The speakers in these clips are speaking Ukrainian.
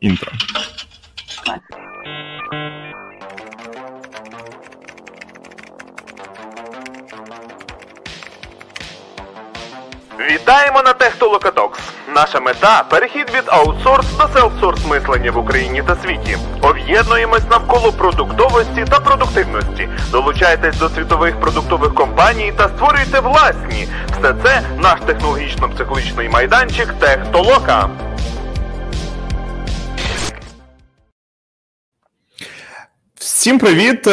інтро. Вітаємо на Технолокатокс. Наша мета перехід від аутсорс до селфсорс мислення в Україні та світі. Об'єднуємось навколо продуктовості та продуктивності. Долучайтесь до світових продуктових компаній та створюйте власні. Все це наш технологічно-психологічний майданчик Техтолока. Всім привіт!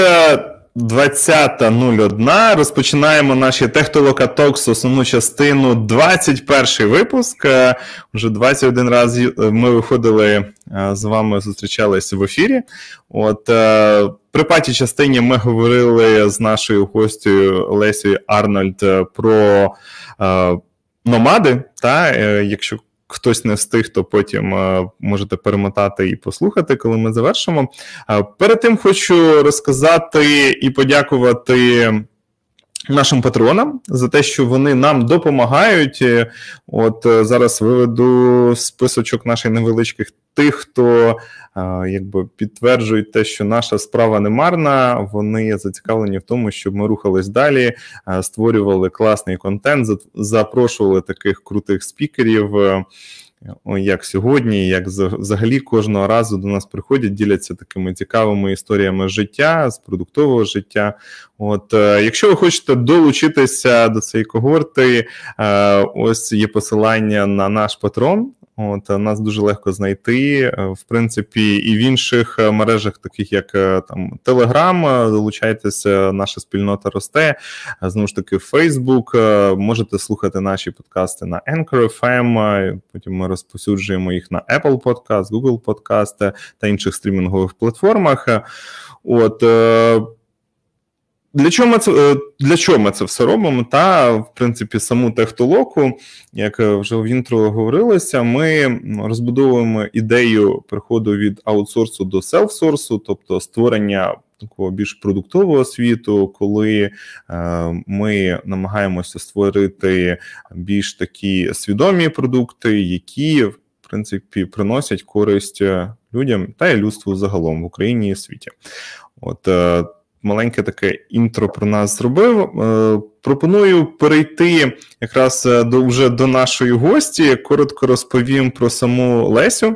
20.01. Розпочинаємо наші Техтолока Токс, основну частину, 21 випуск. Вже 21 раз ми виходили з вами, зустрічалися в ефірі. От при патій частині ми говорили з нашою гостю Лесією Арнольд про номади. Та, Якщо хтось не встиг, то потім е, можете перемотати і послухати, коли ми завершимо. Е, перед тим хочу розказати і подякувати. Нашим патронам за те, що вони нам допомагають. Е, от зараз виведу списочок наших невеличких тих, хто якби підтверджують те, що наша справа не марна. Вони зацікавлені в тому, щоб ми рухались далі, створювали класний контент, запрошували таких крутих спікерів. Як сьогодні, як взагалі кожного разу до нас приходять, діляться такими цікавими історіями життя з продуктового життя. От, е, якщо ви хочете долучитися до цієї когорти, е, ось є посилання на наш патрон. От нас дуже легко знайти, е, в принципі, і в інших е, мережах, таких як е, там Telegram, долучайтеся, наша спільнота росте. Знову ж таки, Facebook, можете слухати наші подкасти на Anchor FM, Потім ми розповсюджуємо їх на Apple Podcast, Google Podcast та інших стрімінгових платформах. От для чого ми це для чого ми це все робимо? Та в принципі саму техтолоку, як вже в інтро говорилося, ми розбудовуємо ідею переходу від аутсорсу до селфсорсу, тобто створення такого більш продуктового світу, коли е, ми намагаємося створити більш такі свідомі продукти, які в принципі приносять користь людям та й людству загалом в Україні і світі. От е, маленьке таке інтро про нас зробив. Е, пропоную перейти якраз е, до вже до нашої гості. Коротко розповім про саму Лесю.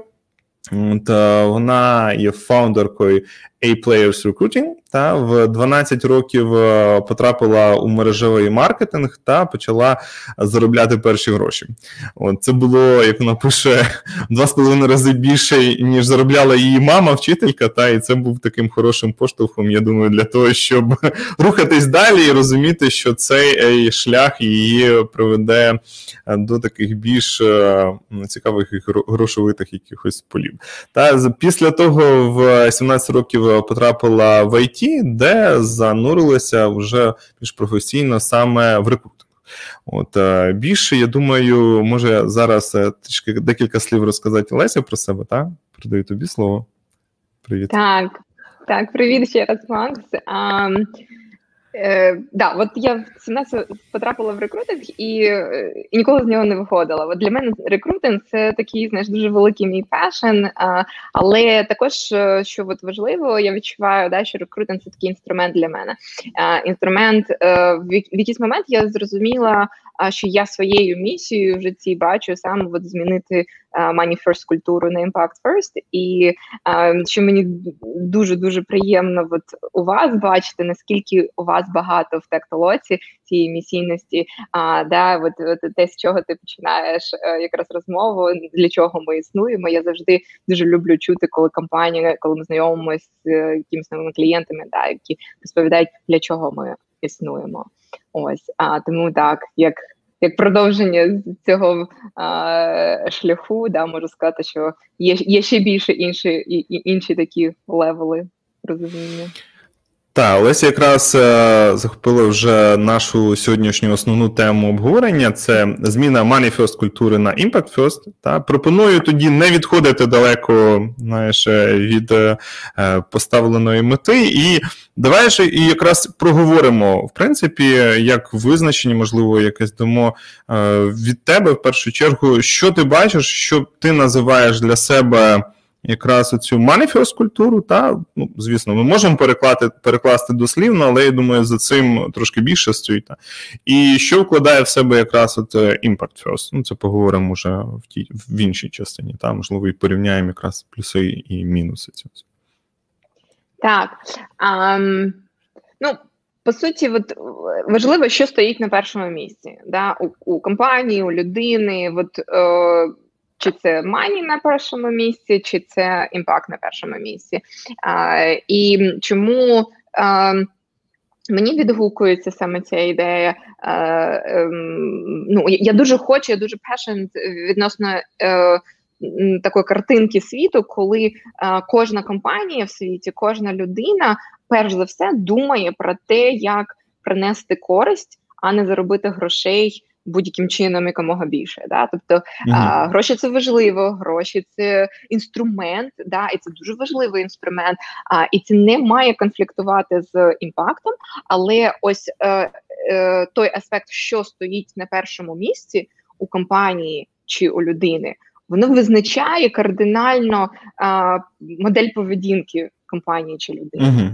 Та Вона є фаундеркою A-Players Recruiting, та в 12 років е, потрапила у мережевий маркетинг та почала заробляти перші гроші. От Це було, як вона пише, два з половиною рази більше, ніж заробляла її мама, вчителька. Та І це був таким хорошим поштовхом, я думаю, для того, щоб рухатись далі і розуміти, що цей шлях її приведе е, до таких більш е, цікавих грошовитих якихось полів. Та Після того в 17 років потрапила в IT, де занурилася вже більш професійно саме в рекрутинг. От е, більше, я думаю, може зараз е, трішки декілька слів розказати Леся про себе, так? Передаю тобі слово. Привіт. Так, так, привіт ще раз, Макс. Е, да, от я в 17 потрапила в рекрутинг і е, і ніколи з нього не виходила. От Для мене рекрутинг це такий знаєш, дуже великий мій пешен, але також, е, що от важливо, я відчуваю, да, що рекрутинг це такий інструмент для мене. А, Інструмент в, в якийсь момент я зрозуміла, що я своєю місією в житті бачу саме от змінити money first культуру на impact first, і що мені дуже дуже приємно от у вас бачити, наскільки у вас багато в тектолоці цієї місійності, а да, от, от те, з чого ти починаєш е, якраз розмову, для чого ми існуємо. Я завжди дуже люблю чути, коли компанія, коли ми знайомимося з е, якимись новими клієнтами, да, які розповідають, для чого ми існуємо. Ось а тому так, як як продовження цього а, шляху, да, можу сказати, що є є ще більше інші і інші такі левели розуміння. Так, Олеся якраз е, захопила вже нашу сьогоднішню основну тему обговорення: це зміна Money First культури на Impact First. Та пропоную тоді не відходити далеко знаєш, е, від е, поставленої мети. І давай же і якраз проговоримо, в принципі, як визначені, можливо, якесь дамо від тебе в першу чергу, що ти бачиш, що ти називаєш для себе якраз оцю маніфіос культуру, та ну, звісно, ми можемо перекласти перекласти дослівно, але я думаю, за цим трошки більше стоїть. І що вкладає в себе якраз от е, Impact First? Ну, це поговоримо вже в тій в іншій частині. Та, можливо, і порівняємо якраз плюси і мінуси цього. Так. Um, ну, по суті, от важливо, що стоїть на першому місці. Да? У у компанії, у людини. От, е, чи це мані на першому місці, чи це імпакт на першому місці. А, І чому а, мені відгукується саме ця ідея? А, ем, ну, Я дуже хочу, я дуже passionate відносно. Е, Такої картинки світу, коли а, кожна компанія в світі, кожна людина, перш за все, думає про те, як принести користь, а не заробити грошей будь-яким чином якомога більше. Да? Тобто mm-hmm. а, гроші це важливо, гроші це інструмент, да, і це дуже важливий інструмент. А, І це не має конфліктувати з імпактом, але ось е, е, той аспект, що стоїть на першому місці у компанії чи у людини. Воно визначає кардинально а, модель поведінки компанії чи людини. Mm-hmm.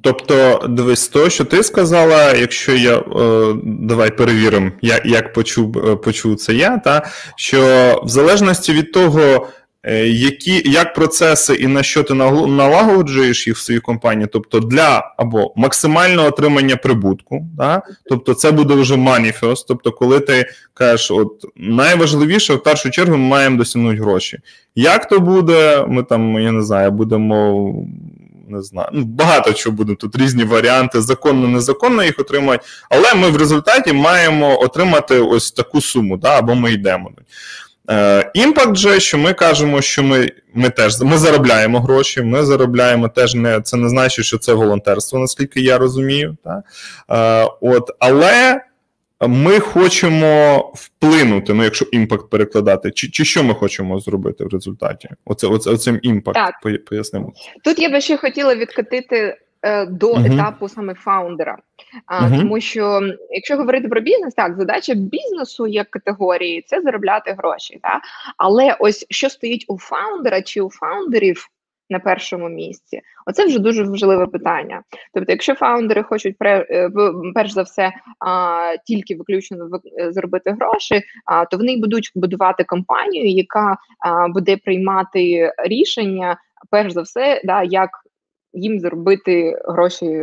Тобто, дивись, то, що ти сказала, якщо я е, давай перевіримо, як як почув е, почув це я, та що в залежності від того, е, які як процеси і на що ти налагоджуєш їх в своїй компанії, тобто для або максимального отримання прибутку, та, тобто це буде вже маніфест, тобто, коли ти кажеш, от найважливіше в першу чергу ми маємо досягнути гроші. Як то буде, ми там, я не знаю, будемо не знаю. Ну, Багато чого буде тут різні варіанти, законно, незаконно їх отримати, але ми в результаті маємо отримати ось таку суму, да, або ми йдемо. Імпакт е, же, що ми кажемо, що ми ми теж ми заробляємо гроші, ми заробляємо теж не це не значить, що це волонтерство, наскільки я розумію. Так? Е, от, Але ми хочемо вплинути, ну якщо impact перекладати, чи чи що ми хочемо зробити в результаті? Оце, оце оцим impact пояснимо. Тут я би ще хотіла відкатити е, до uh-huh. етапу саме founder а, а, uh-huh. тому що якщо говорити про бізнес, так задача бізнесу як категорії це заробляти гроші, так? але ось що стоїть у founder а чи у founder ів на першому місці? Оце вже дуже важливе питання. Тобто, якщо фаундери хочуть е, перш за все тільки виключно е, заробити гроші, то вони будуть будувати компанію, яка буде приймати рішення, перш за все, да, як їм заробити гроші е,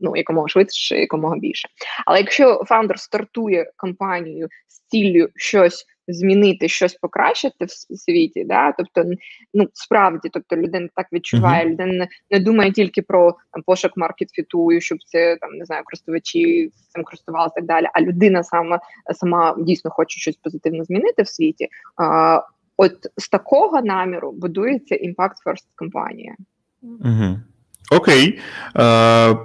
ну якомога швидше, якомога більше. Але якщо фаундер стартує компанію з ціллю щось змінити щось покращити в світі, да, тобто, ну справді, тобто людина так відчуває, uh-huh. людина не думає тільки про там пошук маркет-фіту, щоб це там не знаю, користувачі цим користувалися так далі. А людина сама сама дійсно хоче щось позитивно змінити в світі. А, От з такого наміру будується Impact First компанія. Угу. Окей. Е,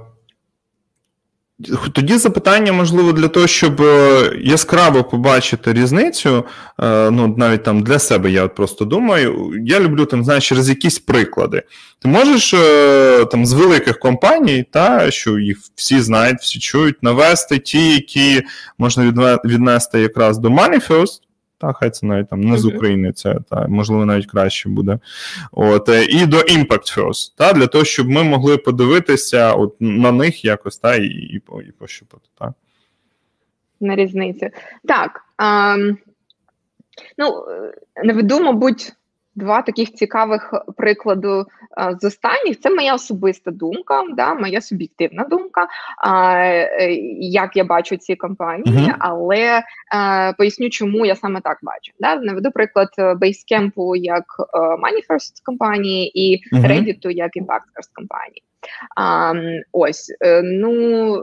тоді запитання, можливо, для того, щоб е, яскраво побачити різницю, е, ну навіть там для себе, я просто думаю, я люблю там, знаєш, через якісь приклади. Ти можеш е, там з великих компаній, та, що їх всі знають, всі чують, навести ті, які можна віднести якраз до Manifest, та, хай це навіть там не з України, це та, можливо навіть краще буде. От, е, І до Impact First, та, для того, щоб ми могли подивитися от, на них якось та, і і, і пощупати. Так? На різницю. Так. А, ну, Наведу, мабуть, два таких цікавих прикладу з останніх. Це моя особиста думка, да, моя суб'єктивна думка, е, як я бачу ці компанії, uh-huh. але е, поясню, чому я саме так бачу. Да. Наведу приклад Basecamp як е, компанії і uh-huh. Reddit як Impact компанії. А, Ось ну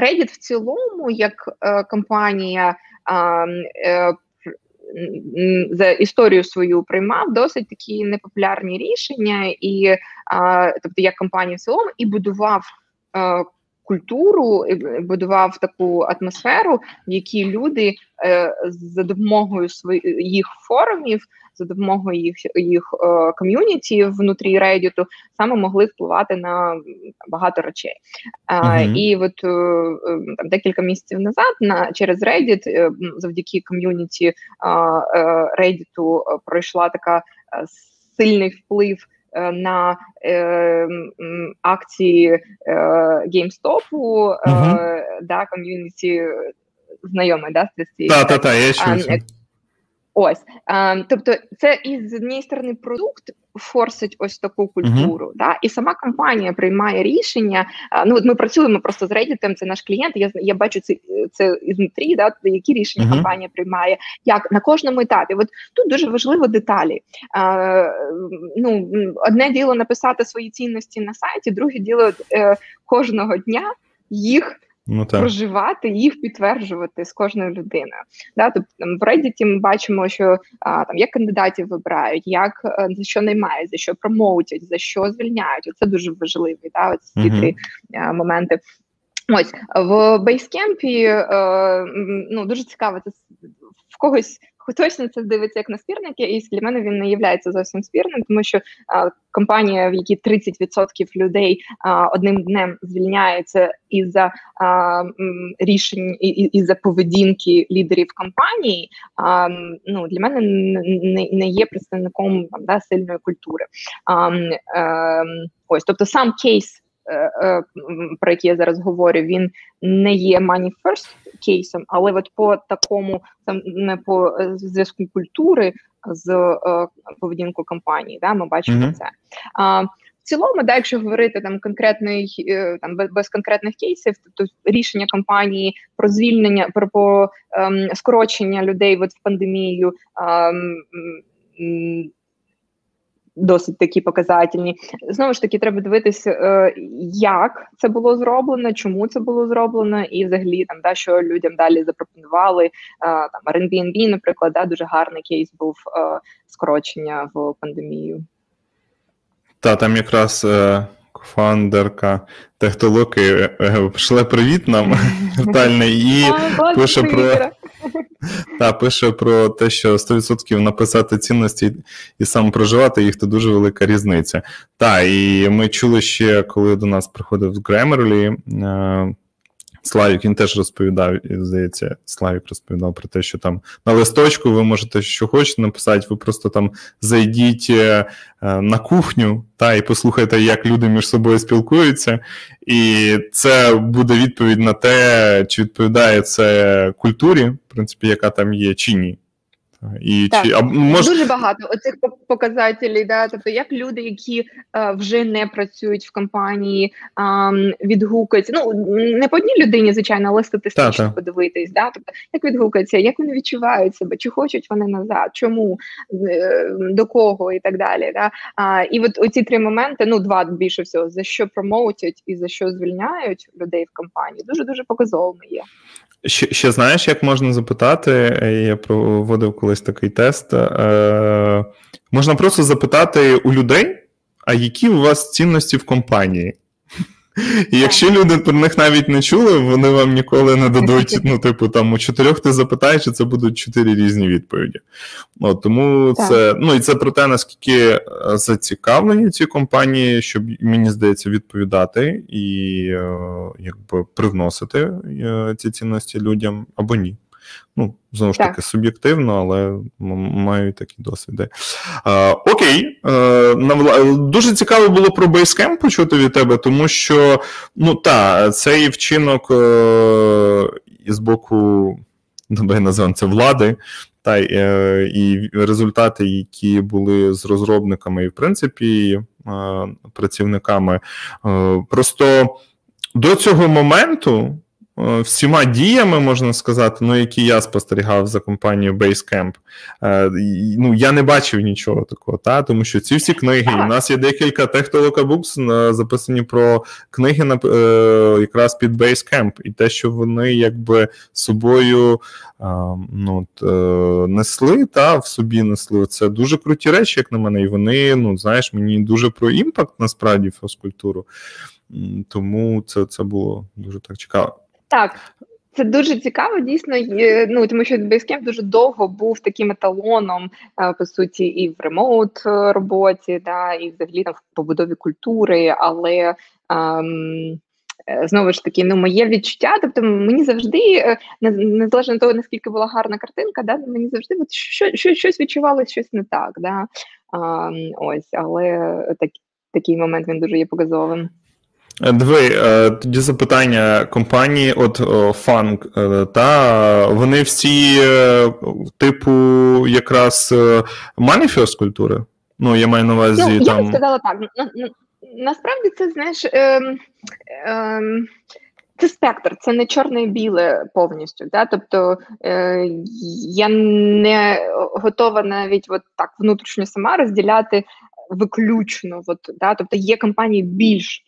Reddit в цілому, як е, компанія. Е, за історію свою приймав досить такі непопулярні рішення, і тобто як компанія в цілому, і будував а, культуру, будував таку атмосферу, в якій люди за допомогою своїх форумів за допомогою їх їх е, ком'юніті внутрі Reddit саме могли впливати на багато речей. Uh-huh. І от е, е, там декілька місяців назад на через Reddit, завдяки ком'юніті Reddit пройшла така сильний вплив. На е, акції е, GameStop, uh-huh. да, ком'юніті знайоме, да, з цією. Так, так, так, я чую. Ось е, тобто, це і з однієї сторони продукт форсить ось таку культуру, uh-huh. да, і сама компанія приймає рішення. Ну от ми працюємо просто з Reddit, це наш клієнт. Я я бачу це це ізнутрі, да, які рішення uh-huh. компанія приймає, як на кожному етапі. От тут дуже важливо деталі. Е, ну одне діло написати свої цінності на сайті, друге діло е, кожного дня їх ну, так. проживати, їх підтверджувати з кожною людиною. Да? Тобто там в Reddit ми бачимо, що а, там як кандидатів вибирають, як е, за що наймають, за що промоутять, за що звільняють. Це дуже важливі да? Ці три а, моменти. Ось в бейскемпі е, ну дуже цікаво це в когось хтось це дивиться як на спірники, і для мене він не є зовсім спірним, тому що а, компанія, в якій 30% людей а, одним днем звільняється із за рішень і, і, за поведінки лідерів компанії, а, ну для мене не, не є представником там да сильної культури. А, а, ем, ось, тобто сам кейс. Е, е, про який я зараз говорю, він не є money first кейсом, але от по такому там не по е, зв'язку культури з поведінкою компанії, да, ми бачимо mm-hmm. це. А, в цілому, да, якщо говорити там конкретний там без, без конкретних кейсів, тобто рішення компанії про звільнення, про по ем, скорочення людей от в пандемію. Ем, досить такі показательні. Знову ж таки, треба дивитися, е, як це було зроблено, чому це було зроблено, і взагалі там да, що людям далі запропонували. Е, там Airbnb, наприклад, да, дуже гарний кейс був е, скорочення в пандемію. Та там якраз кофандерка Техтолоки шле привіт нам віртуальний і пише про та, пише про те, що 100% написати цінності і сам проживати їх, то дуже велика різниця. Та і ми чули ще, коли до нас приходив з Grammarly, Славік він теж розповідав, здається, Славік розповідав про те, що там на листочку ви можете що хочете написати, ви просто там зайдіть е, на кухню та і послухайте, як люди між собою спілкуються, і це буде відповідь на те, чи відповідає це культурі, в принципі, яка там є, чи ні. І так. чи а мож... дуже багато оцих показателів, да, тобто як люди, які е, вже не працюють в компанії, а, відгукаються. Ну не по одній людині, звичайно, але статистично так, подивитись, да, тобто як відгукаються, як вони відчувають себе, чи хочуть вони назад, чому е, до кого і так далі. Да? А, І от оці три моменти, ну два більше всього, за що промоутять і за що звільняють людей в компанії, дуже дуже показовими є. Ще ще знаєш, як можна запитати? Я проводив колись такий тест. Е, Можна просто запитати у людей, а які у вас цінності в компанії? І якщо люди про них навіть не чули, вони вам ніколи не дадуть. Ну, типу, там у чотирьох ти запитаєш, і це будуть чотири різні відповіді. От, Тому так. це ну і це про те, наскільки е, зацікавлені ці компанії, щоб мені здається, відповідати і е, якби привносити е, ці цінності людям або ні. Ну, знову ж таки, суб'єктивно, але маю такі досвіди. А, Окей, а, дуже цікаво було про Basecamp почути від тебе, тому що ну та, цей вчинок а, із боку, давай називаємо це влади. Та е, і результати, які були з розробниками, і в принципі працівниками, просто до цього моменту Е, всіма діями, можна сказати, ну, які я спостерігав за компанією Basecamp, е, ну, я не бачив нічого такого, та? тому що ці всі книги, у нас є декілька технолокабукс записані про книги на, е, якраз під Basecamp, і те, що вони якби собою ну, несли, та, в собі несли, це дуже круті речі, як на мене, і вони, ну, знаєш, мені дуже про імпакт насправді фізкультуру. Тому це це було дуже так цікаво. Так, це дуже цікаво, дійсно. Ну тому що Basecamp дуже довго був таким еталоном, по суті, і в ремоут роботі, да, і взагалі там в побудові культури, але. Ем, Знову ж таки, ну моє відчуття, тобто мені завжди, незалежно від того, наскільки була гарна картинка, да, мені завжди от, що, що, щось відчувалося, щось не так. Да? А, Ось, але так, такий момент він дуже є показовим. Е, диви, е, тоді запитання компанії, от Фанк, е, та вони всі, типу, якраз маніфест культури? Ну, я маю на увазі. Ну, там... Я б сказала так. Насправді це, знаєш, ем, ем, це спектр, це не чорне і біле повністю. Да? Тобто е, я не готова навіть от так внутрішньо сама розділяти виключно. От, да? Тобто є компанії більш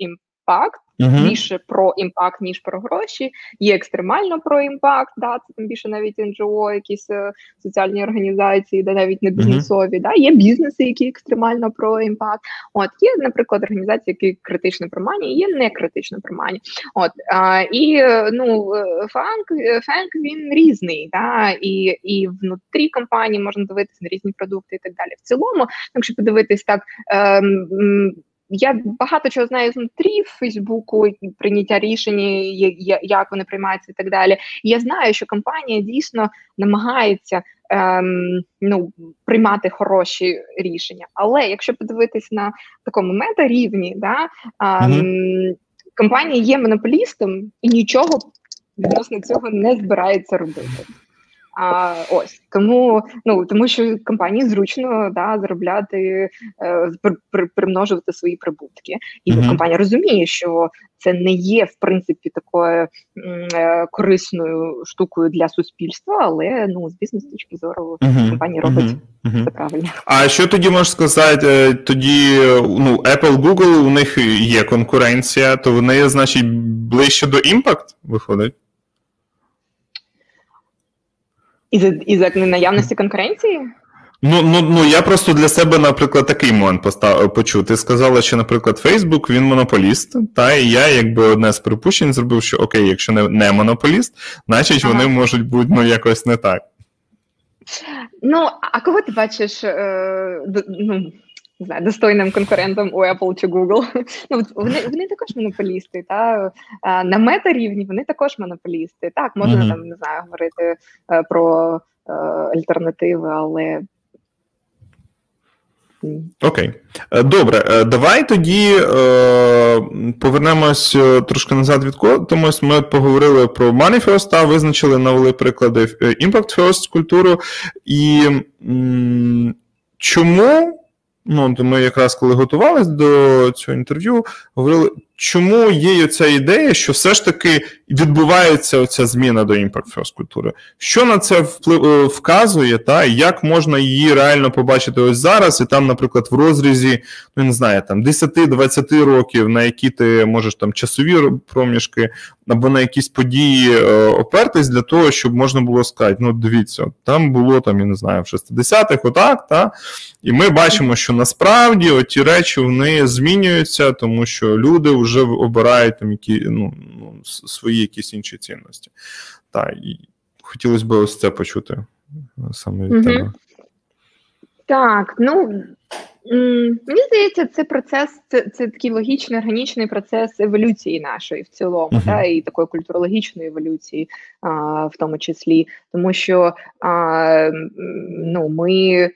impact, uh-huh. більше про impact, ніж про гроші. Є екстремально про impact, да, це тим більше навіть NGO, якісь е, соціальні організації, де навіть не бізнесові. Uh-huh. Да, Є бізнеси, які екстремально про impact. От є, наприклад, організації, які критично про money, є не критично про money. От а, і е, ну фанк фанк він різний, да, і і внутрі компанії можна дивитися на різні продукти і так далі. В цілому, якщо подивитись так. Ем, я багато чого знаю з нутрі Фейсбуку, прийняття рішень, як вони приймаються, і так далі. я знаю, що компанія дійсно намагається ем, ну, приймати хороші рішення. Але якщо подивитись на такому мета-рівні, да, ем, mm-hmm. компанія є монополістом і нічого відносно цього не збирається робити. А ось тому, ну тому що компанії зручно да заробляти, е, при, примножувати свої прибутки, і mm-hmm. компанія розуміє, що це не є в принципі такою е, корисною штукою для суспільства, але ну з бізнес точки зору mm-hmm. компанія робить mm-hmm. це правильно. А що тоді можеш сказати? Е, тоді ну Apple, Google, у них є конкуренція, то вони, значить, ближче до імпакт виходить. Із із наявності конкуренції? Ну, ну, ну я просто для себе, наприклад, такий момент постав, почув. Ти сказала, що, наприклад, Facebook він монополіст, та і я якби одне з припущень зробив, що окей, якщо не не монополіст, значить ага. вони можуть бути ну, якось не так. Ну, а кого ти бачиш? Е, ну, не знаю, достойним конкурентом у Apple чи Google. Ну вони вони також монополісти. Та на мета-рівні вони також монополісти. Так, можна mm-hmm. там не знаю говорити е, про е, альтернативи, але. Окей, е, добре, давай тоді е, повернемось трошки назад від Тому Ми поговорили про Money First, та визначили, навели приклади Impact First культуру. І м, чому Ну, то ми якраз коли готувалися до цього інтерв'ю, говорили, чому є ця ідея, що все ж таки відбувається оця зміна до Impact First культури? Що на це вплив е, вказує, та як можна її реально побачити ось зараз, і там, наприклад, в розрізі, ну не знаю, там 10-20 років, на які ти можеш там часові проміжки або на якісь події е, опертись для того, щоб можна було сказати, ну дивіться, там було там, я не знаю, в 60-х, отак, та, і ми бачимо, що насправді оті речі вони змінюються, тому що люди вже вже обирають там які, ну, ну, свої якісь інші цінності. Так, і хотілося б ось це почути саме від угу. тебе. Так, ну мені здається, це процес, це це такий логічний, органічний процес еволюції нашої в цілому, uh-huh. та, і такої культурологічної еволюції, а, в тому числі, тому що а, ну, ми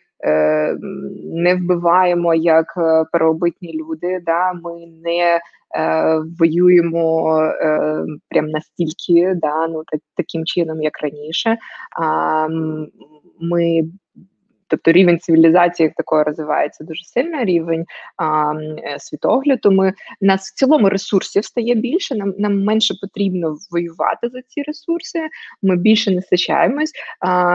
не вбиваємо як е, первобитні люди, да, ми не Е, воюємо е, прям настільки, да, ну так, таким чином, як раніше. А, Ми Тобто рівень цивілізації такої розвивається дуже сильно, рівень а, е, світогляду. Ми нас в цілому ресурсів стає більше. Нам нам менше потрібно воювати за ці ресурси. Ми більше насичаємось,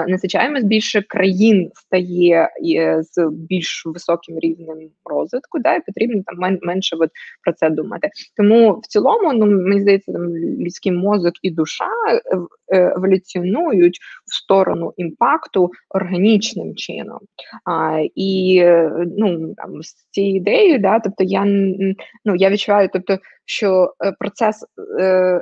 насичаємось більше країн стає е, з більш високим рівнем розвитку. Да, і потрібно там менше от про це думати. Тому в цілому, ну мені здається, там людський мозок і душа е, еволюціонують в сторону impact у органічним чином чином. А, І ну, там, з цією ідеєю, да, тобто я ну, я відчуваю, тобто, що процес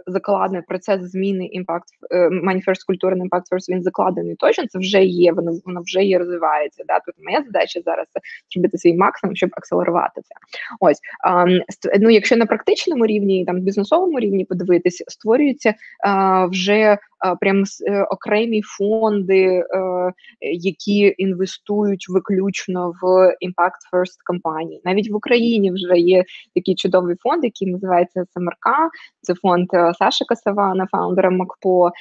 закладений, процес зміни impact money first культурний impact він закладений точно. Це вже є. Воно воно вже є розвивається. Да? Тобто моя задача зараз зробити свій максимум, щоб accelerate увати це. Ось ну, якщо на практичному рівні, там бізнесовому рівні подивитись, створюються вже прям е, окремі фонди, е, які інвестують виключно в Impact First компанії. Навіть в Україні вже є такий чудовий фонд, який називається СМРК. Це фонд Саша Касавана, фаундера МакПо,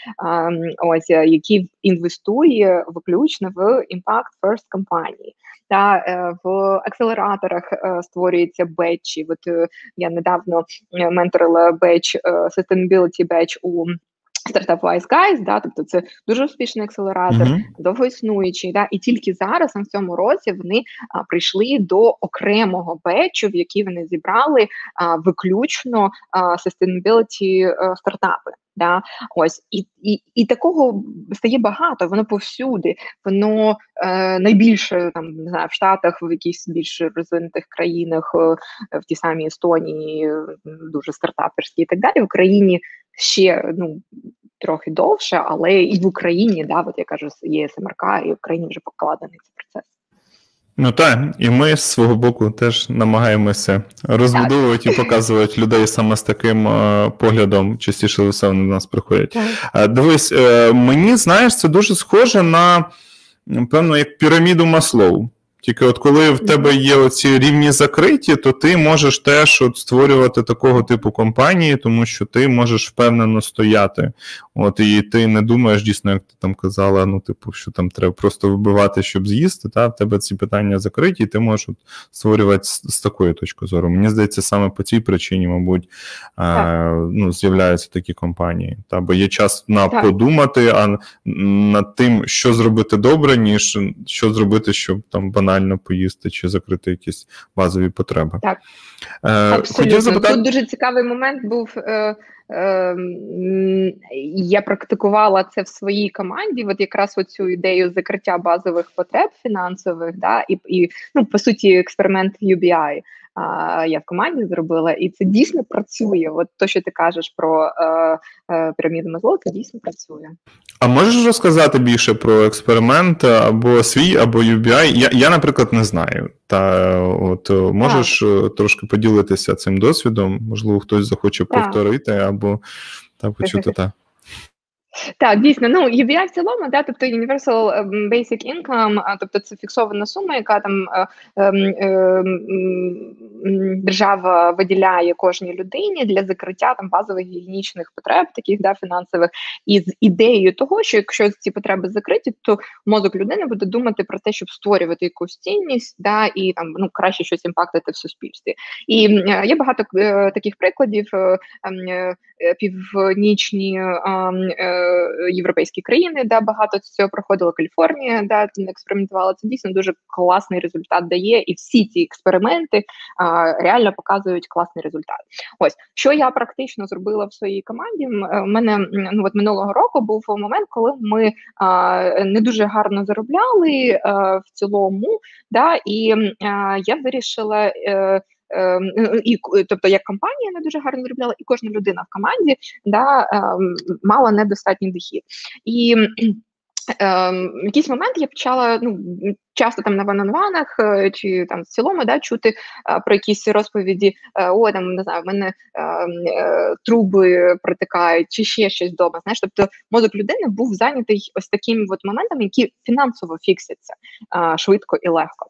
ось який інвестує виключно в Impact First компанії. Та в акселераторах створюються бечі. От я недавно менторила беч Sustainability Batch у Стартап Wise Guys, да, тобто це дуже успішний акселератор, uh-huh. довгоіснуючий. Да, І тільки зараз на цьому році вони а, прийшли до окремого бечу, в який вони зібрали а, виключно а, sustainability а, стартапи. Да, ось і і, і такого стає багато. Воно повсюди. Воно е, найбільше там не знаю, в Штатах, в якихось більш розвинутих країнах, е, в тій самій Естонії, дуже стартаперські і так далі. В Україні ще ну трохи довше, але і в Україні, да, от я кажу, є СМРК, і в Україні вже покладений цей процес. Ну так, і ми з свого боку теж намагаємося розбудовувати так. і показувати людей саме з таким е, поглядом. Частіше все вони до нас приходять. Е, дивись, е, мені знаєш, це дуже схоже на певно як піраміду Маслоу. Тільки от коли в тебе є оці рівні закриті, то ти можеш теж от створювати такого типу компанії, тому що ти можеш впевнено стояти. От І ти не думаєш, дійсно, як ти там казала, ну, типу, що там треба просто вибивати, щоб з'їсти. Та? В тебе ці питання закриті, і ти можеш от створювати з, з такої точки зору. Мені здається, саме по цій причині, мабуть, а, ну, з'являються такі компанії. Та? Бо є час на так. подумати, а над тим, що зробити добре, ніж що зробити, щоб там банально банально поїсти чи закрити якісь базові потреби. Так, е, Абсолютно. Запитати... Тут дуже цікавий момент був. Е, е, я практикувала це в своїй команді. От якраз оцю ідею закриття базових потреб фінансових, да, і і ну по суті експеримент UBI а, я в команді зробила, і це дійсно працює. От то, що ти кажеш про е, е, піраміду Мазлоу, це дійсно працює. А можеш розказати більше про експеримент або свій, або UBI? Я, я наприклад, не знаю. Та от можеш так. трошки поділитися цим досвідом? Можливо, хтось захоче так. повторити або та почути так. Так, дійсно, ну UBI в цілому, да, тобто Universal ем, Basic Income, тобто це фіксована сума, яка там е, е, е, держава виділяє кожній людині для закриття там базових гігієнічних потреб, таких да, фінансових, і з ідеєю того, що якщо ці потреби закриті, то мозок людини буде думати про те, щоб створювати якусь цінність, да, і там ну краще щось імпактити в суспільстві. І е, є багато е, таких прикладів. Е, ем, Е, північні е, європейські країни, де багато цього проходило Каліфорнія, де експериментувала. Це дійсно дуже класний результат дає, і всі ці експерименти реально показують класний результат. Ось що я практично зробила в своїй команді. У мене ну от минулого року був момент, коли ми не дуже гарно заробляли в цілому, да, і я вирішила. Е, Ем, і тобто як компанія не дуже гарно заробляла, і кожна людина в команді да, ем, мала недостатній дохід. І ем, якийсь момент я почала ну, часто там на вананванах е, чи там в цілому да, чути е, про якісь розповіді, е, о, там не знаю, в мене а, а, труби протикають, чи ще щось вдома. Знаєш, тобто мозок людини був зайнятий ось такими от моментами, які фінансово фіксяться швидко і легко.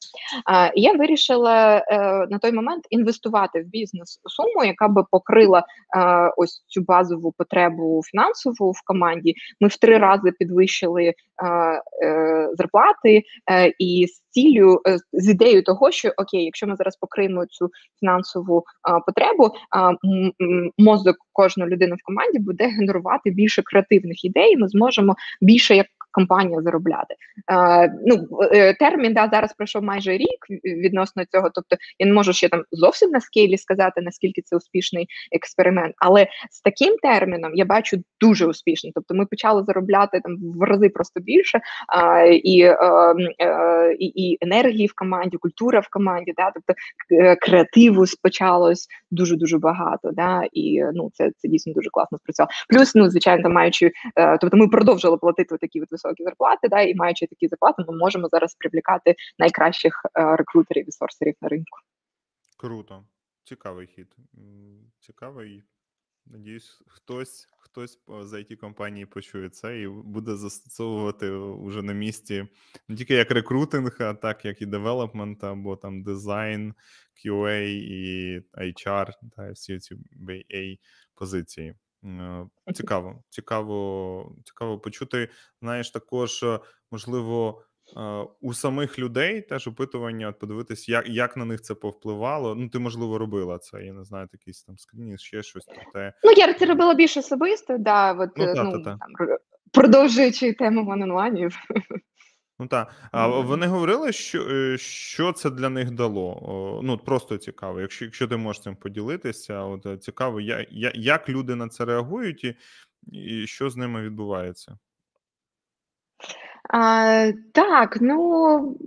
Я вирішила на той момент інвестувати в бізнес суму, яка би покрила ось цю базову потребу фінансову в команді. Ми в три рази підвищили зарплати і і з ціллю е, з ідеєю того, що окей, якщо ми зараз покриємо цю фінансову а, потребу, а, мозок кожної людини в команді буде генерувати більше креативних ідей. Ми зможемо більше як компанія заробляти. Е, ну, е, Термін да, зараз пройшов майже рік відносно цього. Тобто я не можу ще там зовсім на скейлі сказати, наскільки це успішний експеримент. Але з таким терміном я бачу дуже успішний. Тобто ми почали заробляти там в рази просто більше е, і, е, і і, енергії в команді, культура в команді, да, тобто е, креативу спочалось дуже дуже багато. Да, І ну це це дійсно дуже класно спрацювало. Плюс, ну звичайно, там маючи, е, тобто ми продовжили платити такі от високі зарплати, да, і маючи такі зарплати, ми можемо зараз привлікати найкращих е, рекрутерів і сорсерів на ринку. Круто, цікавий хід. Цікавий. Надіюсь, хтось хтось з it компанії почує це і буде застосовувати вже на місці не тільки як рекрутинг, а так як і девелопмент, або там дизайн, QA і HR, та всі ці BA позиції. Е, цікаво, цікаво, цікаво почути. Знаєш, також можливо. Е, у самих людей теж опитування, от подивитись, як як на них це повпливало. Ну, ти, можливо, робила це. Я не знаю, якийсь там скрінінг, ще щось те. Ну, я це робила більш особисто, да, от, ну, та, ну, та, та. Там, продовжуючи тему онлайнів. Ну так. А вони говорили, що е, що це для них дало? Ну, просто цікаво. Якщо якщо ти можеш цим поділитися, от цікаво, цікаво, як, як люди на це реагують і, і що з ними відбувається. А, Так, ну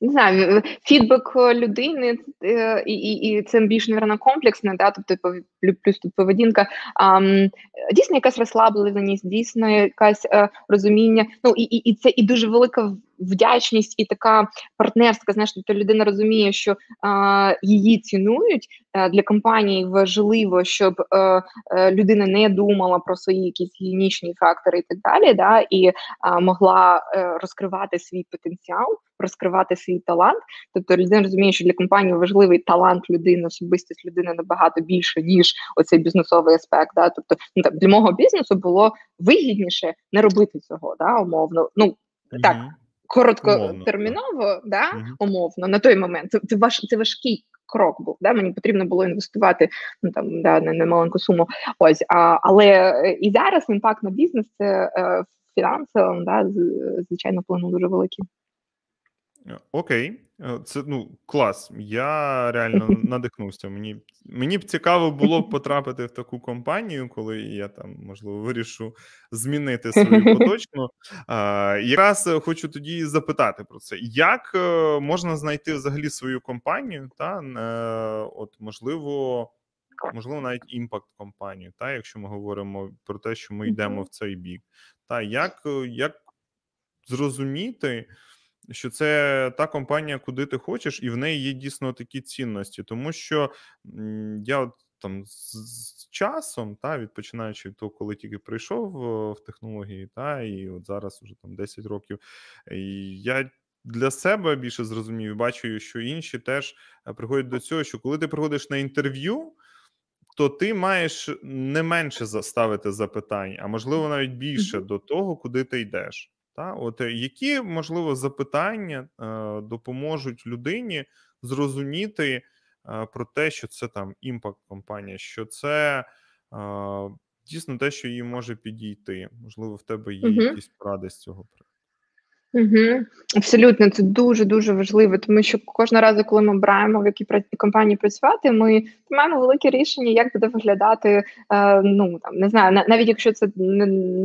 не знаю, фідбек людини е, і і, і це більш наверно, комплексне, да, тобто плюс тут поведінка. А, Дійсно, якась розслабленість, дійсно, якась е, розуміння. Ну і, і, і це і дуже велика вдячність і така партнерська. Знаєш, тобто людина розуміє, що а, її цінують а, для компанії. Важливо, щоб а, е, людина не думала про свої якісь гігієнічні фактори і так далі, да, і могла розкривати свій потенціал розкривати свій талант. Тобто людина розуміє, що для компанії важливий талант людини, особистість людини набагато більше, ніж оцей бізнесовий аспект. Да? Тобто ну, так, для мого бізнесу було вигідніше не робити цього, да, умовно. Ну так, короткотерміново, да, mm-hmm. умовно, на той момент. Це, це важ це важкий. Крок був, да, мені потрібно було інвестувати ну там да, не маленьку суму. Ось, а, але е, і зараз імпакт на бізнес це е, фінансово, да, звичайно, вплинув дуже великий. Е, окей, це ну клас. Я реально надихнувся. Мені мені б цікаво було б потрапити в таку компанію, коли я там можливо вирішу змінити свою поточну. А, Якраз хочу тоді запитати про це. Як е, можна знайти взагалі свою компанію? Та от можливо, можливо, навіть імпакт компанію, та якщо ми говоримо про те, що ми йдемо в цей бік, та як, як зрозуміти що це та компанія, куди ти хочеш, і в неї є дійсно такі цінності, тому що я там з часом, та відпочинаючи від того, коли тільки прийшов в технології, та і от зараз вже там 10 років, я. Для себе більше зрозумів, бачу, що інші теж е, приходять до цього, що коли ти приходиш на інтерв'ю, то ти маєш не менше заставити запитань, а можливо навіть більше до того, куди ти йдеш. Та? От е, Які, можливо, запитання е, допоможуть людині зрозуміти е, про те, що це там імпакт компанія, що це е, дійсно те, що їй може підійти? Можливо, в тебе є угу. якісь поради з цього Угу, Абсолютно, це дуже дуже важливо, тому що кожного разу, коли ми обираємо в якій компанії працювати, ми маємо велике рішення, як буде виглядати. Е, ну там не знаю, навіть якщо це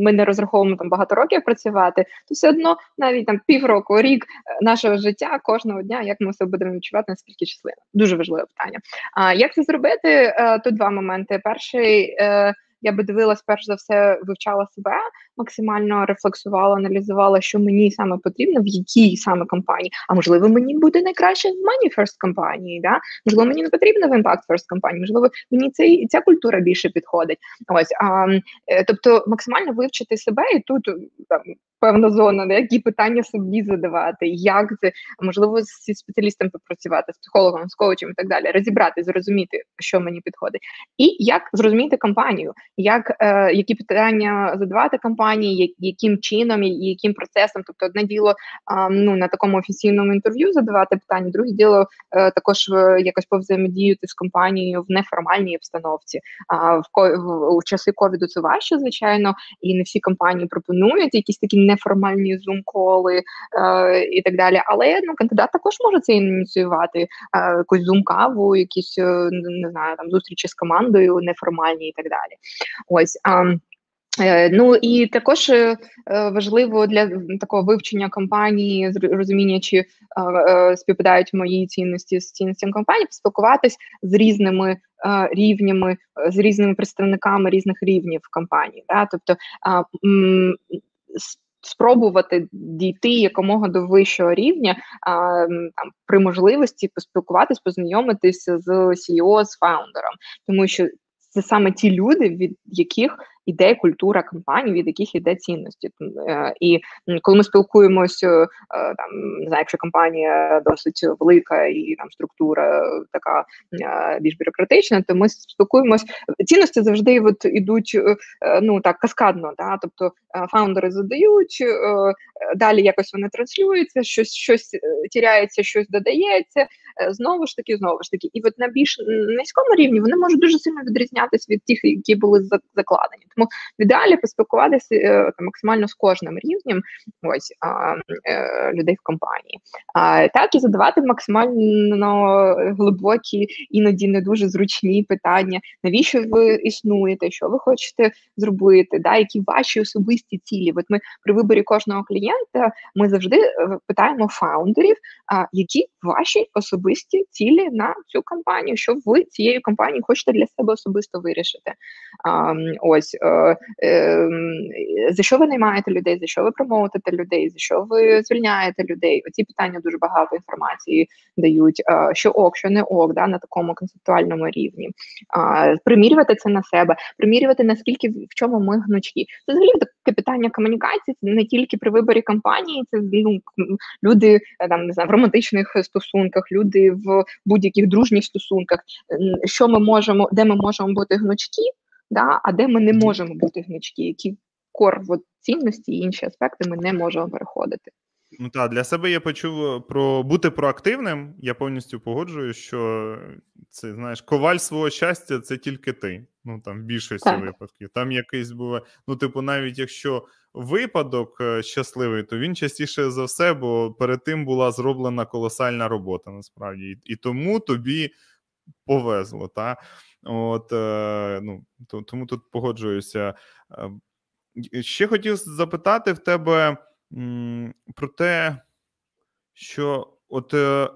ми не розраховуємо там багато років працювати, то все одно навіть там півроку, рік е, нашого життя кожного дня, як ми себе будемо відчувати, наскільки щасливо. Дуже важливе питання. А як це зробити? Е, тут два моменти. Перший. Е, я би дивилась перш за все, вивчала себе, максимально рефлексувала, аналізувала, що мені саме потрібно, в якій саме компанії. А можливо, мені буде найкраще в Money First компанії, да? можливо, мені не потрібно в Impact First компанії, можливо, мені цей ця культура більше підходить. Ось а, е, тобто максимально вивчити себе і тут там певна зона, де які питання собі задавати, як це можливо зі спеціалістом попрацювати, з психологом, з коучем і так далі, розібрати, зрозуміти, що мені підходить, і як зрозуміти компанію, як е, які питання задавати компанії, яким чином, і яким процесом. Тобто, одне діло е, ну на такому офіційному інтерв'ю задавати питання, друге діло е, також якось повзаємодіяти з компанією в неформальній обстановці. А в, в у часи ковіду це важче, звичайно, і не всі компанії пропонують якісь такі неформальні зум-коли е, і так далі. Але ну кандидат також може це ініціювати, е, якусь зум-каву, якісь не знаю там зустрічі з командою неформальні і так далі. Ось. А, е, Ну і також е, важливо для такого вивчення компанії, розуміння, чи е, співпадають мої цінності з цінностями компанії, поспілкуватись з різними рівнями, з різними представниками різних рівнів компанії. Да? Тобто спробувати дійти якомога до вищого рівня там при можливості поспілкуватись, познайомитися з CEO, з фаундером, тому що це саме ті люди, від яких іде культура компанії, від яких іде цінності. Е, і коли ми спілкуємося, е, там не знаю, якщо компанія досить велика і там структура така е, більш бюрократична, то ми спілкуємось. Цінності завжди от ідуть ну так каскадно. Да? Тобто фаундери задають, далі якось вони транслюються, щось щось тіряється, щось додається. Знову ж таки, знову ж таки, і от на більш низькому рівні вони можуть дуже сильно відрізнятися від тих, які були закладені. Тому в ідеалі поспілкуватися е, там, максимально з кожним рівнем ось а, е, людей в компанії, а так і задавати максимально глибокі, іноді не дуже зручні питання, навіщо ви існуєте, що ви хочете зробити, да, які ваші особисті цілі. От ми при виборі кожного клієнта ми завжди е, питаємо фаундерів, а які ваші особисті цілі на цю компанію, що ви цією компанією хочете для себе особисто вирішити. А, Ось за що ви наймаєте людей, за що ви промоутите людей, за що ви звільняєте людей. Оці питання дуже багато інформації дають, що ок, що не ок, да, на такому концептуальному рівні. Примірювати це на себе, примірювати наскільки в чому ми гнучки. Це взагалі таке питання комунікації, це не тільки при виборі компанії, це ну, люди е, там не знаю, в романтичних стосунках, люди в будь-яких дружніх стосунках, що ми можемо, де ми можемо бути гнучки да, а де ми не можемо бути гнучки, які кор цінності і інші аспекти ми не можемо переходити. Ну так, для себе я почув про бути проактивним. Я повністю погоджуюсь, що це знаєш, коваль свого щастя це тільки ти. Ну там в більшості так. випадків. Там якийсь був, ну, типу, навіть якщо випадок е, щасливий, то він частіше за все, бо перед тим була зроблена колосальна робота насправді. І, і тому тобі повезло. Та? От, е, ну, Тому тут погоджуюся. Е, ще хотів запитати в тебе про те, що от е,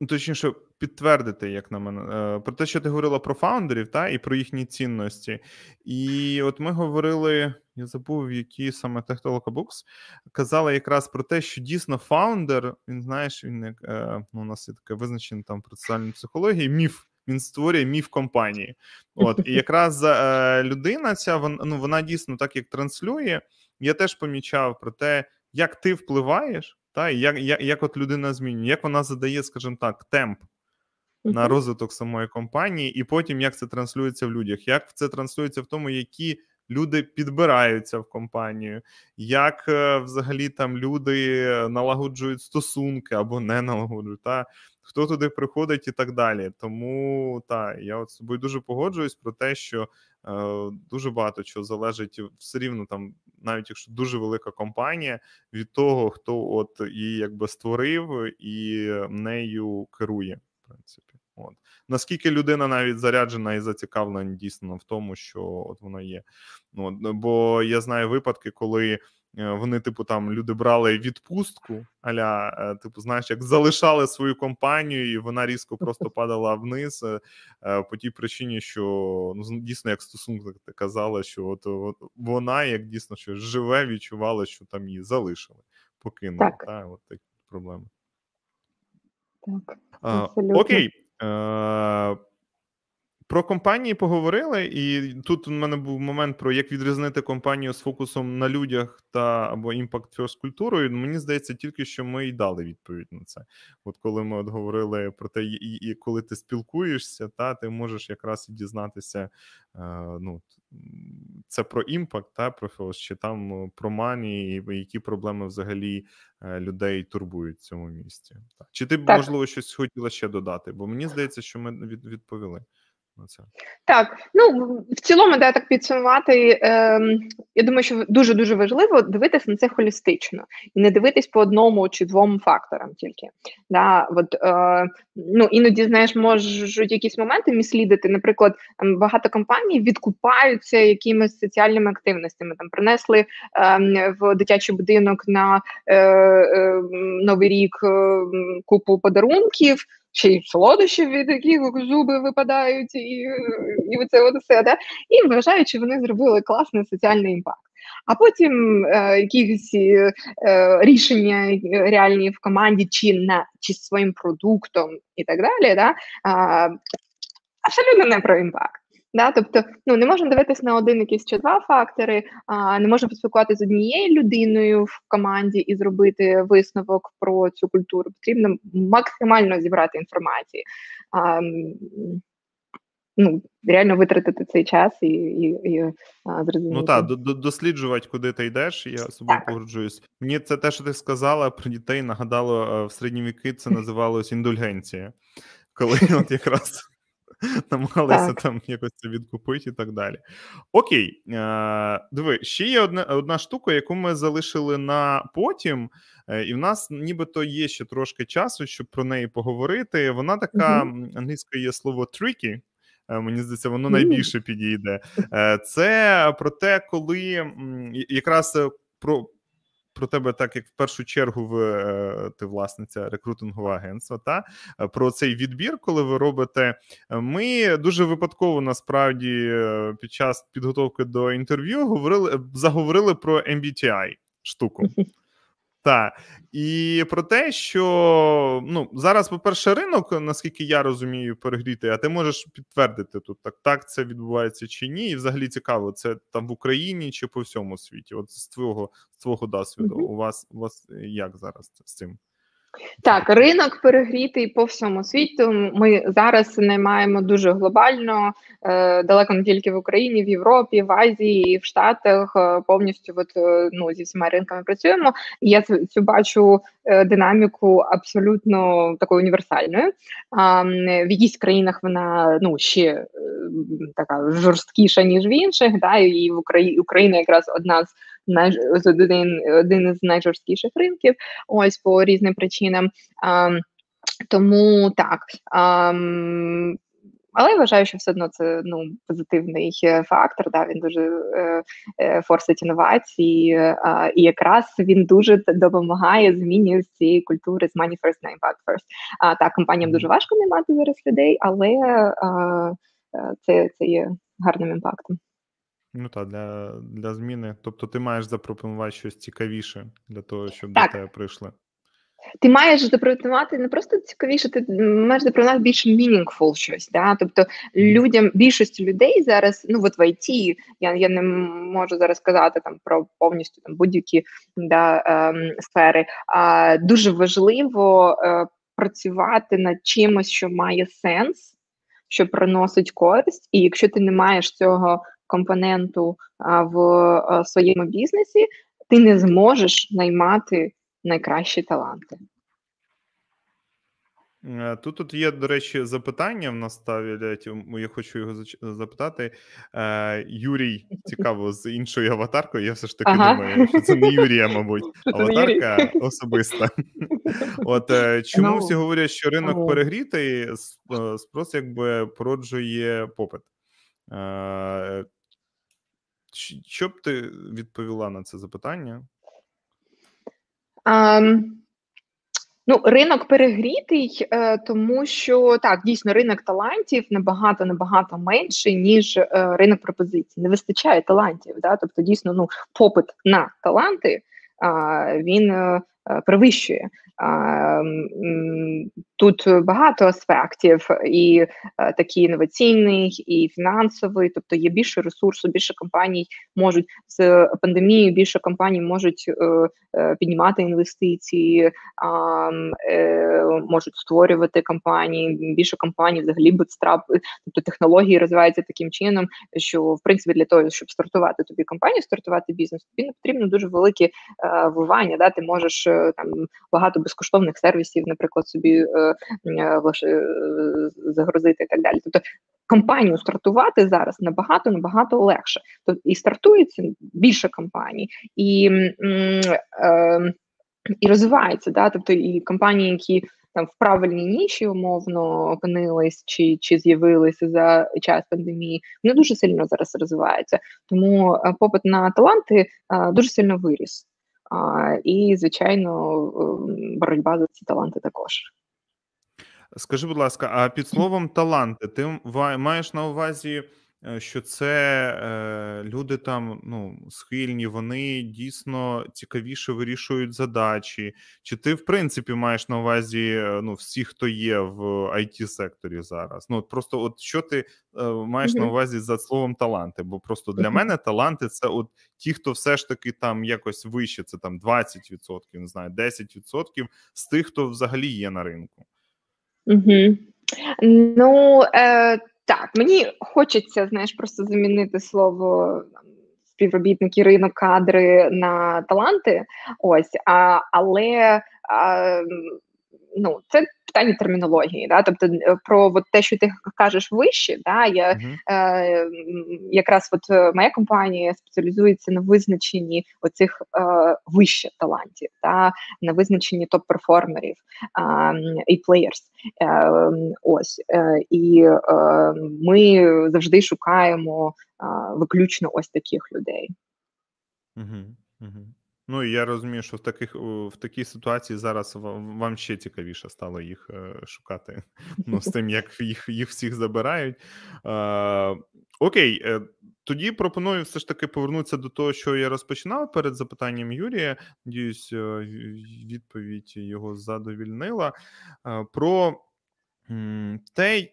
ну, точніше підтвердити, як на мене, про те, що ти говорила про фаундерів, та, і про їхні цінності. І от ми говорили, я забув, які саме Books, казали якраз про те, що дійсно фаундер, він знаєш, він як ну, у нас є таке визначення там про соціальну психологію, міф. Він створює міф компанії. От і якраз е, людина ця вона ну вона дійсно так як транслює. Я теж помічав про те, як ти впливаєш, та і як як, як от людина змінює, як вона задає, скажімо так, темп на розвиток самої компанії, і потім як це транслюється в людях, як це транслюється в тому, які люди підбираються в компанію, як е, взагалі там люди налагоджують стосунки або не налагоджують, та хто туди приходить і так далі. Тому та я от з собою дуже погоджуюсь про те, що е, дуже багато чого залежить все рівно там, навіть якщо дуже велика компанія, від того, хто от її якби створив і нею керує, в принципі. От наскільки людина навіть заряджена і зацікавлена дійсно в тому, що от воно є. Ну бо я знаю випадки, коли. Е, вони, типу, там люди брали відпустку, аля, е, типу, знаєш, як залишали свою компанію, і вона різко просто падала вниз е, по тій причині, що ну дійсно, як стосунок казала, що от, от вона як дійсно що живе, відчувала, що там її залишили, покинули. Так. Та, от такі проблеми. Так, а, Окей. Е, Про компанії поговорили, і тут у мене був момент про як відрізнити компанію з фокусом на людях та або impact first культурою. Мені здається, тільки що ми й дали відповідь на це. От коли ми от говорили про те, і, і коли ти спілкуєшся, та ти можеш якраз і дізнатися. Е, ну, це про імпакт, та про філос, чи там про мані, і які проблеми взагалі е, людей турбують в цьому місці. Так. Чи ти б можливо щось хотіла ще додати? Бо мені здається, що ми відповіли на це. Так, ну в цілому, да, так підсумувати. Е, я думаю, що дуже дуже важливо дивитися на це холістично і не дивитись по одному чи двом факторам тільки. Да, от, е, ну іноді знаєш, можуть якісь моменти міслідити. Наприклад, багато компаній відкупаються якимись соціальними активностями. Там принесли е, в дитячий будинок на е, е, новий рік е, купу подарунків ще й солодощів, від яких зуби випадають, і і оце от все, да? і вважаючи, вони зробили класний соціальний імпакт. А потім е, якісь е, рішення реальні в команді, чи на чи своїм продуктом і так далі, да? абсолютно не про імпакт. Да? Тобто ну, не можна дивитися на один якийсь чи два фактори, а не можна поспілкуватися з однією людиною в команді і зробити висновок про цю культуру. Потрібно максимально зібрати інформацію. А, Ну, реально витратити цей час і і, і а, зрозуміти. Ну так, досліджувати, куди ти йдеш. Я з собою погоджуюсь. Мені це те, що ти сказала про дітей, нагадало в середні віки. Це називалось індульгенція, коли от якраз намагалися так. там якось це відкупити і так далі. Окей, е, диви, ще є одна одна штука, яку ми залишили на потім, е, і в нас нібито є ще трошки часу, щоб про неї поговорити. Вона така угу. англійською є слово tricky, е, Мені здається, воно найбільше підійде. Це про те, коли якраз про про тебе, так як в першу чергу ви е, ти власниця рекрутингового агентства, та е, про цей відбір, коли ви робите. Е, ми дуже випадково насправді під час підготовки до інтерв'ю говорили заговорили про MBTI штуку. Так. І про те, що ну зараз, по-перше, ринок, наскільки я розумію, перегріти, а ти можеш підтвердити тут, так так це відбувається чи ні. І взагалі цікаво, це там в Україні чи по всьому світі. От з твого з твого досвіду, mm-hmm. у вас у вас як зараз з цим? Так, ринок перегрітий по всьому світу. Ми зараз не маємо дуже глобально, е, далеко не тільки в Україні, в Європі, в Азії, в Штатах е, повністю от, е, ну, зі всіма ринками працюємо. І я цю бачу динаміку абсолютно такою універсальною. В якісь країнах вона ну ще така жорсткіша, ніж в інших. Да, І в Україні Україна якраз одна з най, один, один із найжорсткіших ринків, ось по різним причинам. А, Тому так. А, але я вважаю, що все одно це ну позитивний е, фактор. Да, Він дуже е, е, форсить інновації, е, і якраз він дуже допомагає зміні з цієї культури з money first на impact first. А так компаніям дуже важко наймати зараз людей, але е, це, це є гарним імпактом. Ну так, для для зміни. Тобто ти маєш запропонувати щось цікавіше для того, щоб так. до тебе прийшли. Ти маєш запропонувати не просто цікавіше, ти маєш запропонувати більш meaningful щось. Да? Тобто людям, більшості людей зараз, ну от в IT, я я не можу зараз сказати там про повністю там будь-які да, ем, сфери. А дуже важливо е, працювати над чимось, що має сенс, що приносить користь, і якщо ти не маєш цього компоненту в своєму бізнесі, ти не зможеш наймати найкращі таланти. Е, тут тут є, до речі, запитання в нас ставлять. Я хочу його запитати. Е, Юрій цікаво з іншою аватаркою. Я все ж таки ага. думаю, що це не Юрія, мабуть, аватарка особиста. От е, чому no. всі говорять, що ринок перегрітий, спрос якби породжує попит. Що б ти відповіла на це запитання? Um, ну, ринок перегрітий, е, тому що так, дійсно, ринок талантів набагато набагато менший, ніж е, ринок пропозицій. Не вистачає талантів. Да? Тобто, дійсно, ну, попит на таланти він е, перевищує. Тут багато аспектів, і такі інноваційний, і фінансовий, тобто є більше ресурсу, більше компаній можуть з пандемією, більше компаній можуть піднімати інвестиції, можуть створювати компанії. Більше компаній взагалі бутстрап, тобто технології розвиваються таким чином, що в принципі для того, щоб стартувати тобі компанію, стартувати бізнес, тобі не потрібно дуже великі е, вливання. Да? Ти можеш е, там багато безкоштовних сервісів, наприклад, собі е, е, загрузити і так далі. Тобто компанію стартувати зараз набагато набагато легше. Тобто і стартується більше компаній і. Е, і розвивається, да, тобто і компанії, які там в правильній ніші умовно опинились чи чи з'явилися за час пандемії, вони дуже сильно зараз розвиваються. Тому е, попит на таланти е, дуже сильно виріс. І, звичайно, боротьба за ці таланти також. Скажи, будь ласка, а під словом таланти, ти маєш на увазі? Е, що це е, люди там ну, схильні, вони дійсно цікавіше вирішують задачі. Чи ти, в принципі, маєш на увазі е, ну, всі, хто є в it секторі зараз? Ну, Просто от що ти е, маєш mm-hmm. на увазі за словом таланти? Бо просто для mm-hmm. мене таланти це от ті, хто все ж таки там якось вище, це там 20%, не знаю, 10% з тих, хто взагалі є на ринку. Угу. Ну, е, так, мені хочеться, знаєш, просто замінити слово співробітники ринок кадри на таланти. Ось, а, але а, ну, це питання термінології, да, тобто е, про от те, що ти кажеш вище, да, я uh-huh. е, якраз от е, моя компанія спеціалізується на визначенні оцих е, вище талантів, да, на визначенні топ-перформерів і плеєрс. Е, ось е, і е, ми завжди шукаємо виключно ось таких людей. Uh-huh. Uh-huh. Ну і я розумію, що в таких в такій ситуації зараз вам ще цікавіше стало їх е, шукати. Ну, з тим, як їх їх всіх забирають. Е, Окей, тоді пропоную все ж таки повернутися до того, що я розпочинав перед запитанням Юрія. Надіюсь, е, відповідь його задовільнила. Е, про те,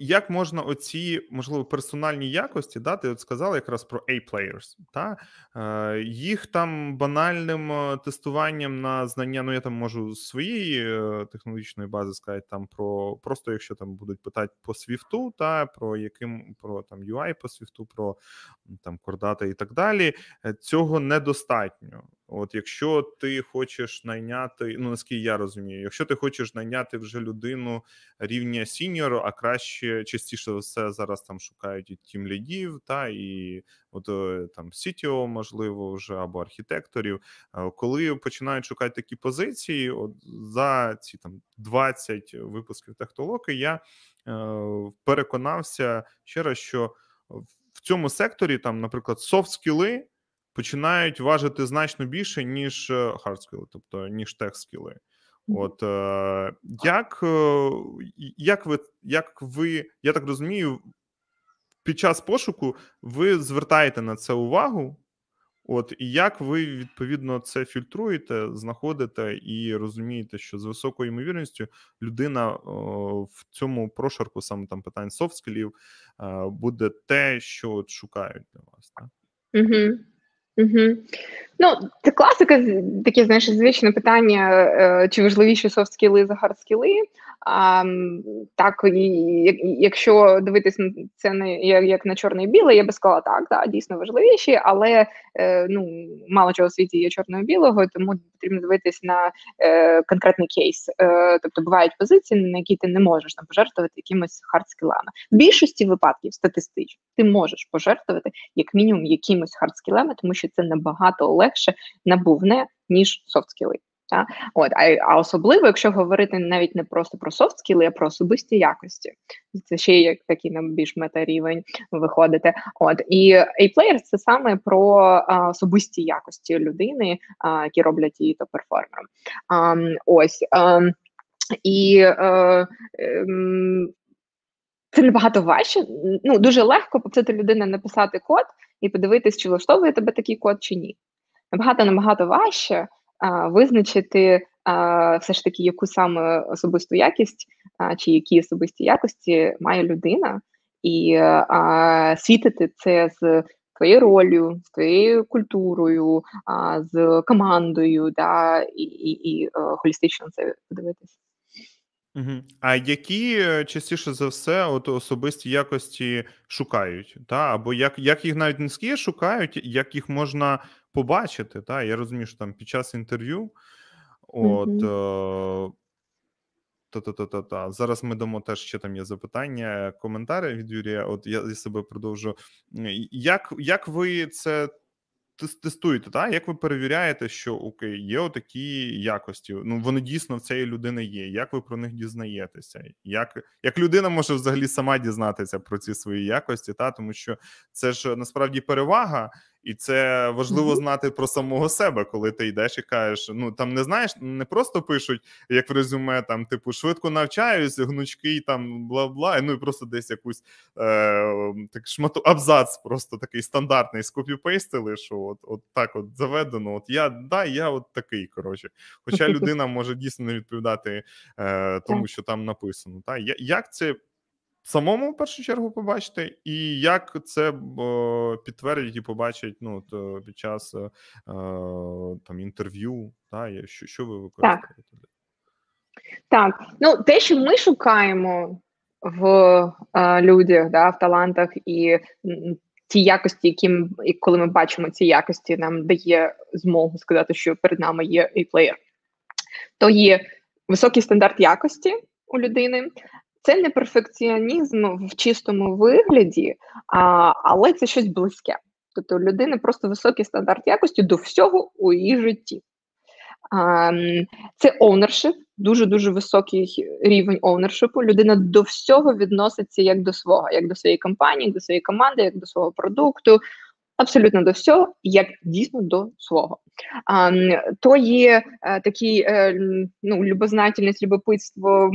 як можна оці, можливо, персональні якості, да, ти от сказала якраз про A-players, та? Е, їх там банальним е, тестуванням на знання, ну я там можу своєї е, технологічної бази сказати, там про просто якщо там будуть питати по свіфту, та про яким про там UI по свіфту, про там кордати і так далі, цього недостатньо. От, якщо ти хочеш найняти, ну наскільки я розумію, якщо ти хочеш найняти вже людину рівня сіньору, а краще частіше все зараз там шукають і тім лідів, та і от е, там CTO, можливо, вже або архітекторів, е, коли починають шукати такі позиції, от за ці там 20 випусків технології, я е, переконався ще раз, що в цьому секторі там, наприклад, софт-скіли починають важити значно більше, ніж хардскіли, тобто ніж тех-скіли. От е, як е, як ви, як ви, я так розумію, під час пошуку ви звертаєте на це увагу, от і як ви відповідно це фільтруєте, знаходите і розумієте, що з високою ймовірністю людина о, в цьому прошарку саме там питань софт-скілів, е, буде те, що от шукають для вас, так? Угу. Угу. Ну, це класика, таке знаєш, звичне питання, е, чи важливіші софт-скіли за хард-скіли. А, Так, якщо дивитись на це не як, на чорне і біле, я би сказала, так, да, дійсно важливіші, але е, ну, мало чого в світі є чорного і білого, тому потрібно дивитись на е, конкретний кейс. Тобто бувають позиції, на які ти не можеш там пожертвувати якимось хард-скілами. В більшості випадків статистично ти можеш пожертвувати як мінімум якимось хард-скілами, тому що це набагато легше набувне, ніж софт-скіли. Та? От, А а особливо, якщо говорити навіть не просто про софт скіли, а про особисті якості. Це ще як такий на більш мета-рівень виходити. От І A-Player це саме про а, особисті якості людини, а, які роблять її то перформером. Ось. І е, це набагато важче. Ну, Дуже легко попросити людину написати код і подивитись, чи влаштовує тебе такий код, чи ні. набагато набагато важче а, визначити а, все ж таки, яку саме особисту якість а, чи які особисті якості має людина, і а, світити це з твоєю ролью, з твоєю культурою, а, з командою, да, і і, і холістично це подивитися. Угу. А які е, частіше за все от особисті якості шукають? Та? Або як як їх навіть не скільки шукають, як їх можна побачити? Та? Я розумію, що там під час інтерв'ю. От, угу. Та-та-та-та-та. Зараз ми дамо теж ще там є запитання, коментарі від Юрія. От я, я себе продовжу. Як як ви це тестуєте, так? Як ви перевіряєте, що окей, є отакі якості? Ну вони дійсно в цієї людини є. Як ви про них дізнаєтеся? Як як людина може взагалі сама дізнатися про ці свої якості? Та тому що це ж насправді перевага. І це важливо знати про самого себе, коли ти йдеш і кажеш. Ну там не знаєш, не просто пишуть як в резюме, там типу швидко навчаюсь, гнучкий там бла бла. Ну і просто десь якусь е, так шмату абзац, просто такий стандартний скопіпейстили, що от от так от заведено. От я да, я от такий. Коротше, хоча людина може дійсно не відповідати е, тому, що там написано. Та як це самому в першу чергу побачити, і як це підтвердять і побачать ну, то під час е, там інтерв'ю, та, що що ви використовуєте? Так. так, ну те, що ми шукаємо в е, людях, да, в талантах і ті якості, які ми, коли ми бачимо ці якості, нам дає змогу сказати, що перед нами є A-плеєр, то є високий стандарт якості у людини. Це не перфекціонізм в чистому вигляді, а, але це щось близьке. Тобто у людини просто високий стандарт якості до всього у її житті. А, це ownership, дуже дуже високий рівень ownership. Людина до всього відноситься як до свого, як до своєї компанії, як до своєї команди, як до свого продукту абсолютно до всього, як дійсно до свого. А, То є е, такі е, ну, любознательність, любопитство,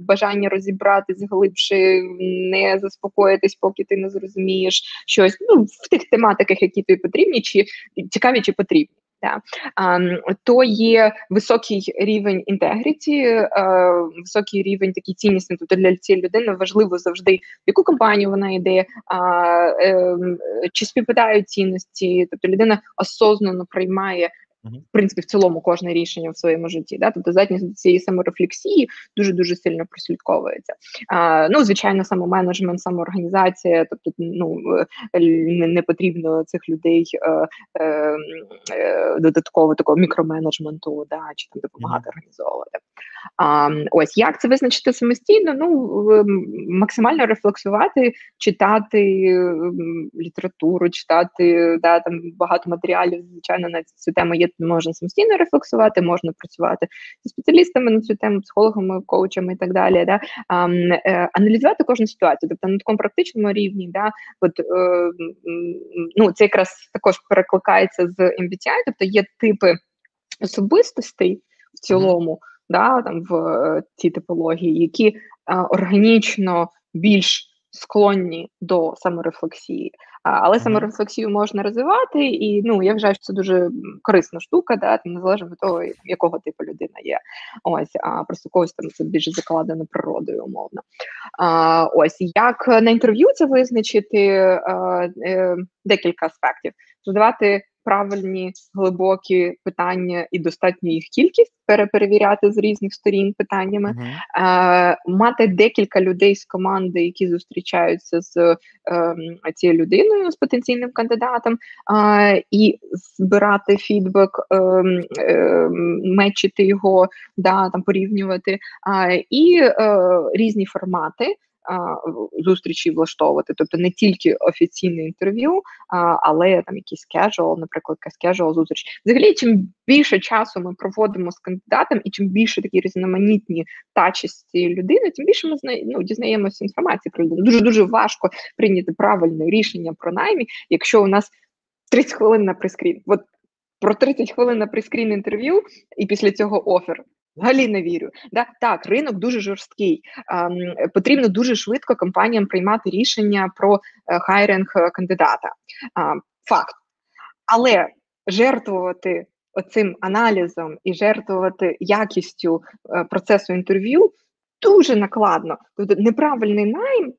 бажання розібратись глибше, не заспокоїтись, поки ти не зрозумієш щось ну, в тих тематиках, які тобі потрібні, чи цікаві, чи потрібні. Да. То є високий рівень інтегріті, високий рівень такий ціннісний. Тобто для цієї людини важливо завжди, в яку компанію вона йде, ем, чи співпадають цінності. Тобто людина осознано приймає в принципі в цілому кожне рішення в своєму житті. Да? Тобто здатність до цієї саморефлексії дуже дуже сильно прослідковується. А, Ну, звичайно, самоменеджмент, самоорганізація, тобто ну не, не потрібно цих людей е, е, е, додатково такого мікроменеджменту, да, чи там допомагати mm-hmm. організовувати. А, Ось як це визначити самостійно? Ну максимально рефлексувати, читати літературу, читати да, там багато матеріалів, звичайно, на цю тему є можна самостійно рефлексувати, можна працювати зі спеціалістами на цю тему, психологами, коучами і так далі. Да? А, е, аналізувати кожну ситуацію, тобто на такому практичному рівні, да, от, е, ну, це якраз також перекликається з MBTI, тобто є типи особистостей в цілому, mm-hmm. да, там в е, цій типології, які е, органічно більш склонні до саморефлексії. Але mm-hmm. саморефлексію можна розвивати, і ну я вважаю, що це дуже корисна штука, да, незалежно від того, якого типу людина є. Ось, а просто когось там це більше закладено природою, умовно. А, Ось як на інтерв'ю це визначити а, е, декілька аспектів. Задавати правильні глибокі питання і достатньо їх кількість переперевіряти з різних сторін питаннями, uh-huh. е, мати декілька людей з команди, які зустрічаються з е, цією людиною, з потенційним кандидатом, е, і збирати фідбек, ем, ем, мечити його, да, там порівнювати, і е, різні формати зустрічі влаштовувати, тобто не тільки офіційне інтерв'ю, але там якийсь casual, наприклад, casual зустріч. Взагалі, чим більше часу ми проводимо з кандидатом, і чим більше такі різноманітні тачі з людини, тим більше ми ну, дізнаємося інформації про людину. Дуже дуже важко прийняти правильне рішення про наймі, якщо у нас 30 хвилин на прескрін. От про 30 хвилин на прескрін інтерв'ю, і після цього офер. Взагалі не вірю. Да? Так, ринок дуже жорсткий. Потрібно дуже швидко компаніям приймати рішення про е, хайринг е, кандидата. Факт. Але жертвувати оцим аналізом і жертвувати якістю е, процесу інтерв'ю дуже накладно. Тобто неправильний найм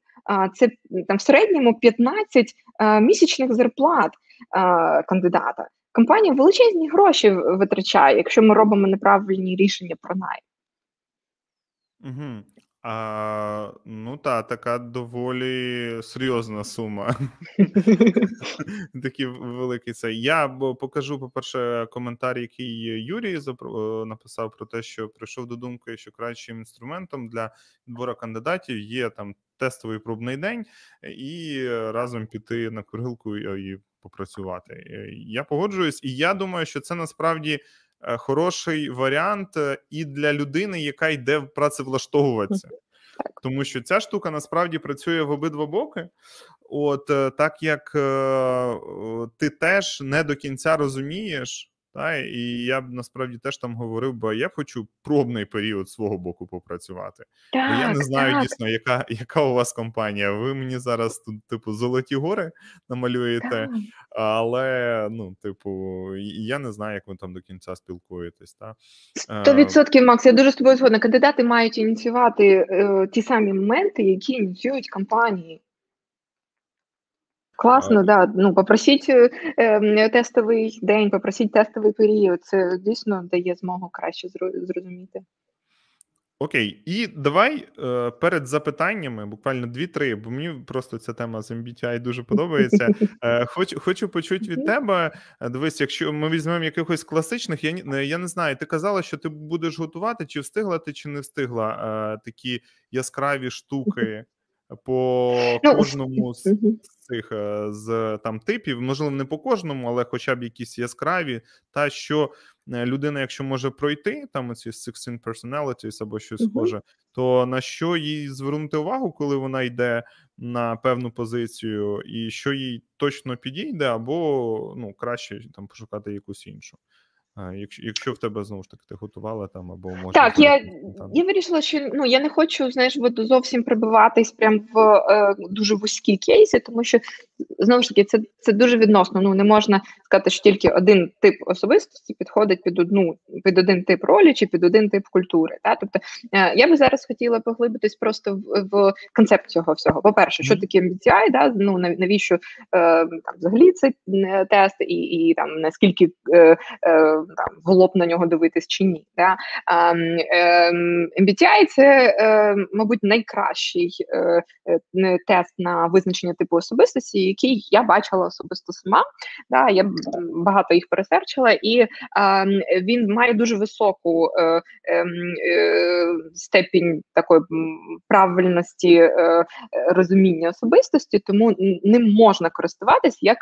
це там в середньому 15 місячних зарплат кандидата. Компанія величезні гроші витрачає, якщо ми робимо неправильні рішення про найм. Угу. А, Ну та така доволі серйозна сума. Такий великий це. Я покажу, по-перше, коментар, який Юрій написав про те, що прийшов до думки, що кращим інструментом для відбору кандидатів є там тестовий пробний день і разом піти на курилку і попрацювати. Я погоджуюсь, і я думаю, що це насправді. Е, хороший варіант е, і для людини, яка йде працевлаштовуватися. Тому що ця штука насправді працює в обидва боки. От е, так як ти теж не до кінця розумієш, та, І я б насправді теж там говорив, бо я хочу пробний період свого боку попрацювати. Так, бо я не знаю так. дійсно, яка яка у вас компанія. Ви мені зараз тут, типу, золоті гори намалюєте, так. але ну, типу, я не знаю, як ви там до кінця спілкуєтесь. Та Сто відсотків, Макс, я дуже з тобою згодна. Кандидати мають ініціювати е, ті самі моменти, які ініціюють компанії. Класно, да. Ну попросіть е, ем, тестовий день, попросіть тестовий період. Це дійсно дає змогу краще зрозуміти. Окей, і давай е, перед запитаннями, буквально дві-три, бо мені просто ця тема з MBTI дуже подобається. Е, Хочу хочу почути від тебе. Е, дивись, якщо ми візьмемо якихось класичних, я я не знаю, ти казала, що ти будеш готувати, чи встигла ти, чи не встигла е, такі яскраві штуки по ну, кожному з цих е, з там типів, можливо, не по кожному, але хоча б якісь яскраві, та що е, людина, якщо може пройти там оці 16 personalities або щось схоже, то на що їй звернути увагу, коли вона йде на певну позицію, і що їй точно підійде, або ну краще там пошукати якусь іншу. Якщо якщо в тебе знову ж таки ти готувала там або може так, я там. я вирішила, що ну я не хочу знаєш, зовсім прибиватись прям в е, дуже вузькі кейси, тому що знову ж таки це це дуже відносно. Ну не можна сказати, що тільки один тип особистості підходить під одну під один тип ролі чи під один тип культури. Та? Тобто е, я би зараз хотіла поглибитись просто в, в концепт цього всього. По перше, що таке MBTI, да? ну навіщо е, там взагалі цей е, тест, і і там наскільки е, е, там голоб на нього дивитись чи ні. Да? MBTI – це, е, мабуть, найкращий е, е, тест на визначення типу особистості, який я бачила особисто сама. Да? Я багато їх пересерчила, і він має дуже високу ем, степінь такої правильності розуміння особистості, тому ним можна користуватись як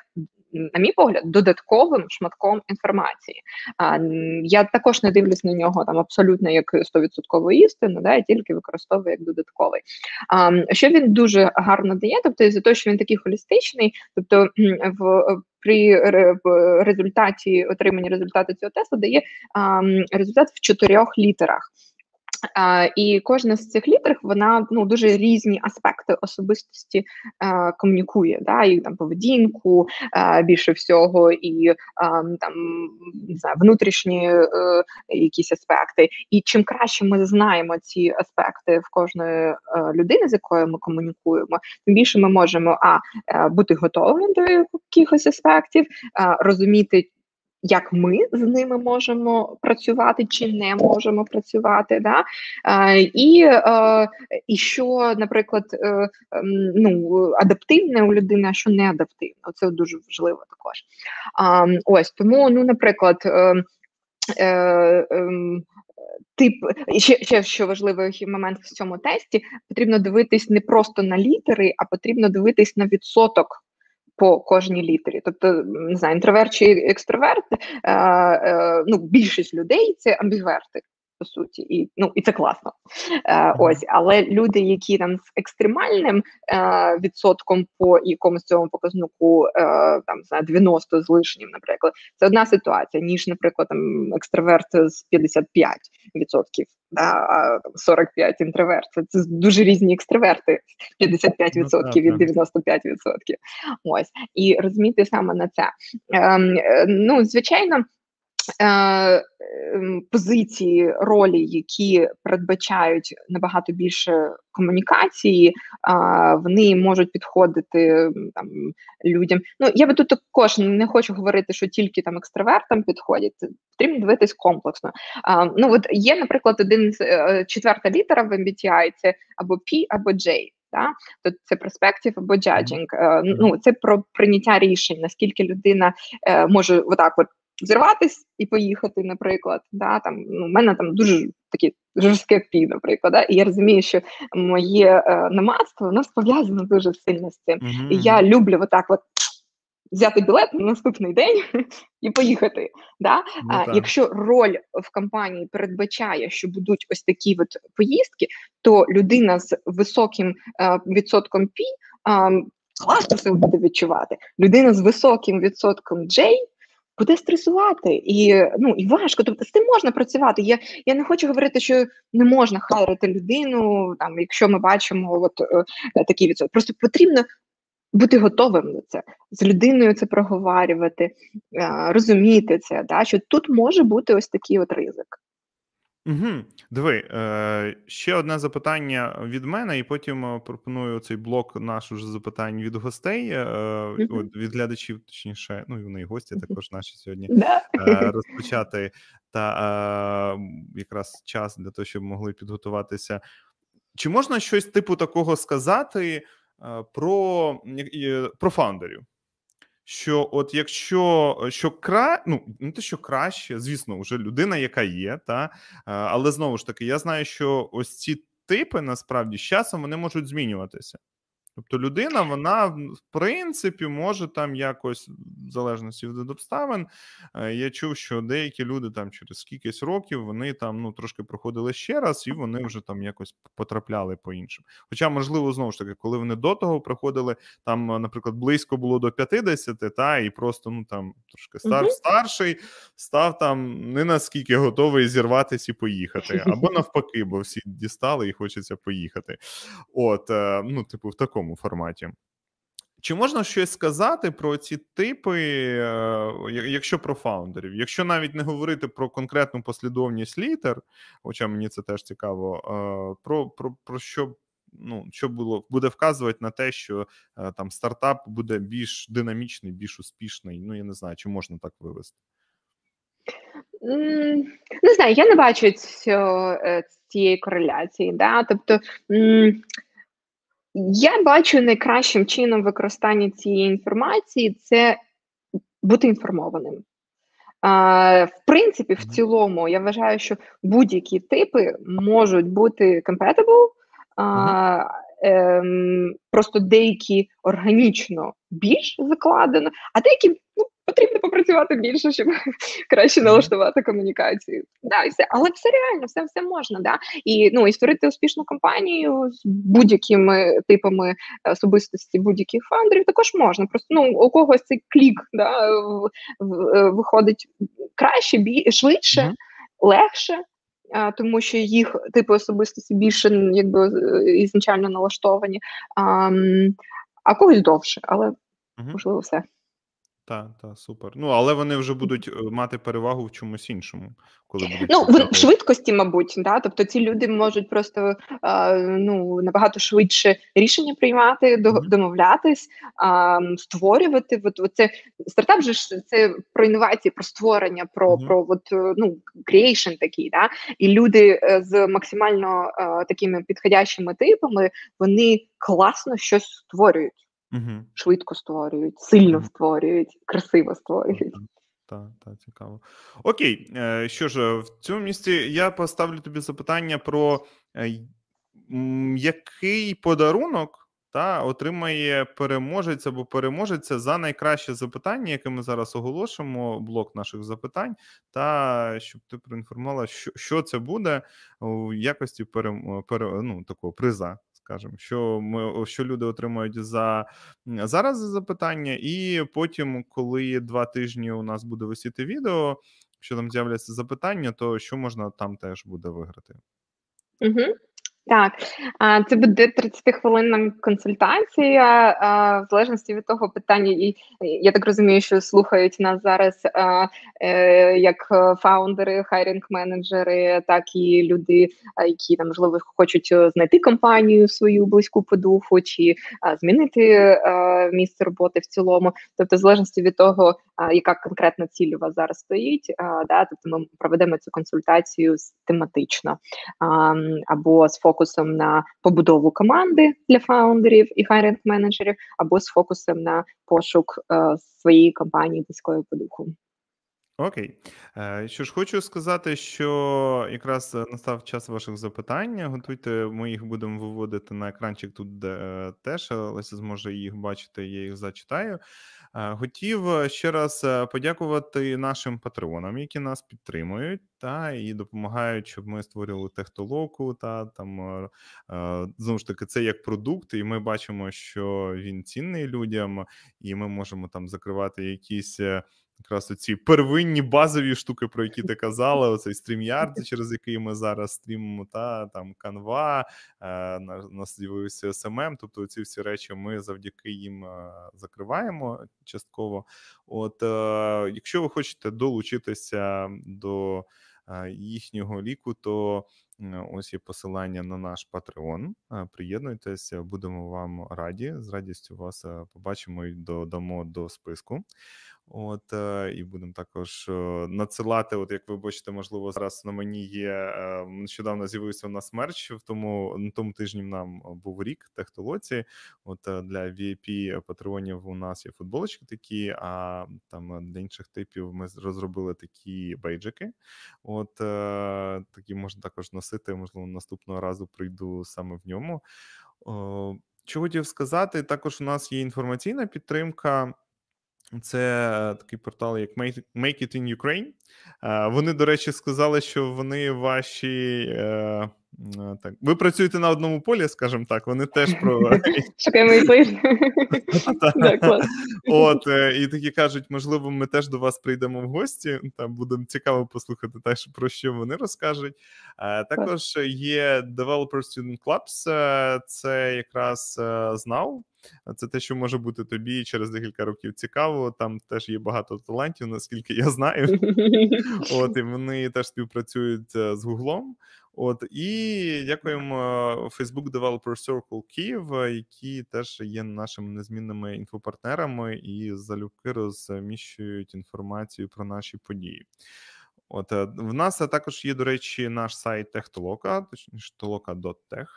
на мій погляд, додатковим шматком інформації. А, Я також не дивлюсь на нього там абсолютно як 100% істину, да, я тільки використовую як додатковий. А, Що він дуже гарно дає, тобто за те, що він такий холістичний, тобто в при результаті отримання результату цього тесту дає а, результат в чотирьох літерах. І кожна з цих літер вона ну дуже різні аспекти особистості uh, комунікує, да, і там поведінку uh, більше всього, і там не знаю, внутрішні якісь аспекти. І чим краще ми знаємо ці аспекти в кожної людини, з якою ми комунікуємо, тим більше ми можемо а бути готовими до якихось аспектів, розуміти як ми з ними можемо працювати чи не можемо працювати, да? і е, і що, наприклад, е, ем, ну, адаптивне у людини, а що не адаптивне. Це дуже важливо також. Ось тому, ну, наприклад, е, ем, Тип ще ще що важливий момент в цьому тесті потрібно дивитись не просто на літери, а потрібно дивитись на відсоток по кожній літері. Тобто, не знаю, інтроверт чи екстраверт, е, е, ну, більшість людей це амбіверти. По суті, і ну і це класно. Е, Ось, але люди, які там з екстремальним е, відсотком по якомусь цьому показнику, е, там за 90 з лишнім, наприклад, це одна ситуація, ніж, наприклад, там екстраверт з 55 відсотків, да, а 45 інтроверт. Це, це дуже різні екстраверти, 55 ну, відсотків від 95 відсотків. Ось і розуміти саме на це. Ем, е, ну, звичайно. Е, ем, позиції, ролі, які передбачають набагато більше комунікації, вони можуть підходити там людям. Ну я би тут також не хочу говорити, що тільки там екстравертам підходять. Потрібно дивитись комплексно. Ну от є, наприклад, один е, четверта літера в MBTI, це або P, або J. Да? То це перспектив або judging. Е, ну це про прийняття рішень, наскільки людина може отак от зірватись і поїхати, наприклад. Да, там, ну, У мене там дуже такі жорстке пі, наприклад. Да, І я розумію, що моє е, намадство воно пов'язано дуже сильно з цим. Mm-hmm. І я люблю отак от взяти білет на наступний день і поїхати. Да? Ну, а Якщо роль в компанії передбачає, що будуть ось такі от поїздки, то людина з високим е, відсотком пі. Е, Класно себе буде відчувати. Людина з високим відсотком J буде стресувати і ну і важко. Тобто з цим можна працювати. Я я не хочу говорити, що не можна хайрити людину, там якщо ми бачимо от е, такі відсотки. Просто потрібно бути готовим на це, з людиною це проговорювати, е, розуміти це, да, що тут може бути ось такий от ризик. Угу. Диви, е, ще одне запитання від мене, і потім е, пропоную цей блок наш уже запитань від гостей, е, от, від глядачів, точніше, ну і вони і гості також наші сьогодні е, розпочати та е, якраз час для того, щоб могли підготуватися. Чи можна щось типу такого сказати е, про, про фаундерів? Що от якщо е, що кра... ну не те, що краще, звісно, вже людина, яка є, та е, але знову ж таки, я знаю, що ось ці типи насправді з часом вони можуть змінюватися. Тобто людина, вона в принципі може там якось, в залежності від обставин, е, я чув, що деякі люди там через кількись років вони там ну трошки проходили ще раз, і вони вже там якось потрапляли по іншим. Хоча, можливо, знову ж таки, коли вони до того приходили, там, наприклад, близько було до 50, та і просто ну там трошки стар угу. старший, став там не наскільки готовий зірватися і поїхати, або навпаки, бо всі дістали і хочеться поїхати. От, е, ну, типу, в такому такому форматі. Чи можна щось сказати про ці типи, е, якщо про фаундерів? Якщо навіть не говорити про конкретну послідовність літер, хоча мені це теж цікаво, е, про про, про що ну, що було буде вказувати на те, що е, там стартап буде більш динамічний, більш успішний. Ну я не знаю, чи можна так вивести. Не знаю, я не бачу цієї кореляції. Да? Тобто. Я бачу найкращим чином використання цієї інформації це бути інформованим. А, В принципі, в цілому, я вважаю, що будь-які типи можуть бути compatible, а, ем, просто деякі органічно більш закладено, а деякі ну, потрібно попрацювати більше, щоб краще налаштувати комунікацію. Да, і все. Але все реально, все все можна. Да? І ну, і створити успішну компанію з будь-якими типами особистості будь-яких фаундерів також можна. Просто ну, у когось цей клік да, виходить краще, бі, швидше, легше. Тому що їх типи особистості більше якби ізначально налаштовані, а а когось довше, але можливо все. Так, так, супер. Ну, але вони вже будуть е, мати перевагу в чомусь іншому, коли будуть Ну, в, в швидкості, мабуть, да. Тобто ці люди можуть просто а, ну, набагато швидше рішення приймати, домовлятись, а, створювати. От, от це стартап же ж це про інновації, про створення, про, Мгм. про от, е, ну, creation такий, да. І люди е, з максимально е, такими підходящими типами, вони класно щось створюють. Угу. Швидко створюють, сильно угу. створюють, красиво створюють. Так, так, цікаво. Окей, е, що ж, в цьому місці я поставлю тобі запитання про е, який подарунок та отримає переможець або переможеця за найкраще запитання, яке ми зараз оголошимо, блок наших запитань, та щоб ти проінформувала, що що це буде у якості пере, пере, ну, такого приза. Скажемо, що ми що люди отримають за зараз за запитання, і потім, коли два тижні у нас буде висіти відео, що там з'являться запитання, то що можна там теж буде виграти? Угу. Так, це буде 30-хвилинна консультація, в залежності від того питання, і я так розумію, що слухають нас зараз е, як фаундери, хайрінг-менеджери, так і люди, які там можливо хочуть знайти компанію свою близьку по духу, чи змінити місце роботи в цілому. Тобто, в залежності від того, яка конкретна ціль у вас зараз стоїть, да, тобто ми проведемо цю консультацію тематично або з фокусом на побудову команди для фаундерів і хайринг менеджерів, або з фокусом на пошук своєї компанії близької по духу. Окей, е, що ж хочу сказати, що якраз настав час ваших запитань. Готуйте, ми їх будемо виводити на екранчик тут де теж. Леся зможе їх бачити, я їх зачитаю. Е, хотів ще раз подякувати нашим патреонам, які нас підтримують та і допомагають, щоб ми створювали технологу. Та там е, знову ж таки це як продукт, і ми бачимо, що він цінний людям, і ми можемо там закривати якісь якраз оці первинні базові штуки, про які ти казала, оцей стрімярд, через який ми зараз стрімимо, та там канва, е, нас з'явився SMM, тобто ці всі речі ми завдяки їм е, закриваємо частково. От е, якщо ви хочете долучитися до їхнього ліку, то ось є посилання на наш Patreon. Приєднуйтеся, будемо вам раді. З радістю вас побачимо і додамо до списку. От е, і будемо також е, надсилати. От як ви бачите, можливо, зараз на мені є е, нещодавно з'явився у нас мерч. В тому на тому тижні нам був рік техтолоці. От для VIP патреонів у нас є футболочки такі. А там для інших типів ми розробили такі бейджики. От такі можна також носити. Можливо, наступного разу прийду саме в ньому. Що хотів сказати, також у нас є інформаційна підтримка. Це такий портал, як Make It in Ukraine. Вони, до речі, сказали, що вони ваші. Е, так, ви працюєте на одному полі, скажімо так. Вони теж про Шукаємо От е, і такі кажуть, можливо, ми теж до вас прийдемо в гості. Там будемо цікаво послухати, теж про що вони розкажуть. Також є Developer Student Clubs, е, це якраз знав. Це те, що може бути тобі через декілька років цікаво. Там теж є багато талантів, наскільки я знаю. От і вони теж співпрацюють е, з Гуглом. От і дякуємо Facebook Developer Circle Київ, які теж є нашими незмінними інфопартнерами і залюбки розміщують інформацію про наші події. От е, в нас також є, до речі, наш сайт Техтолока, точніше toloka.tech,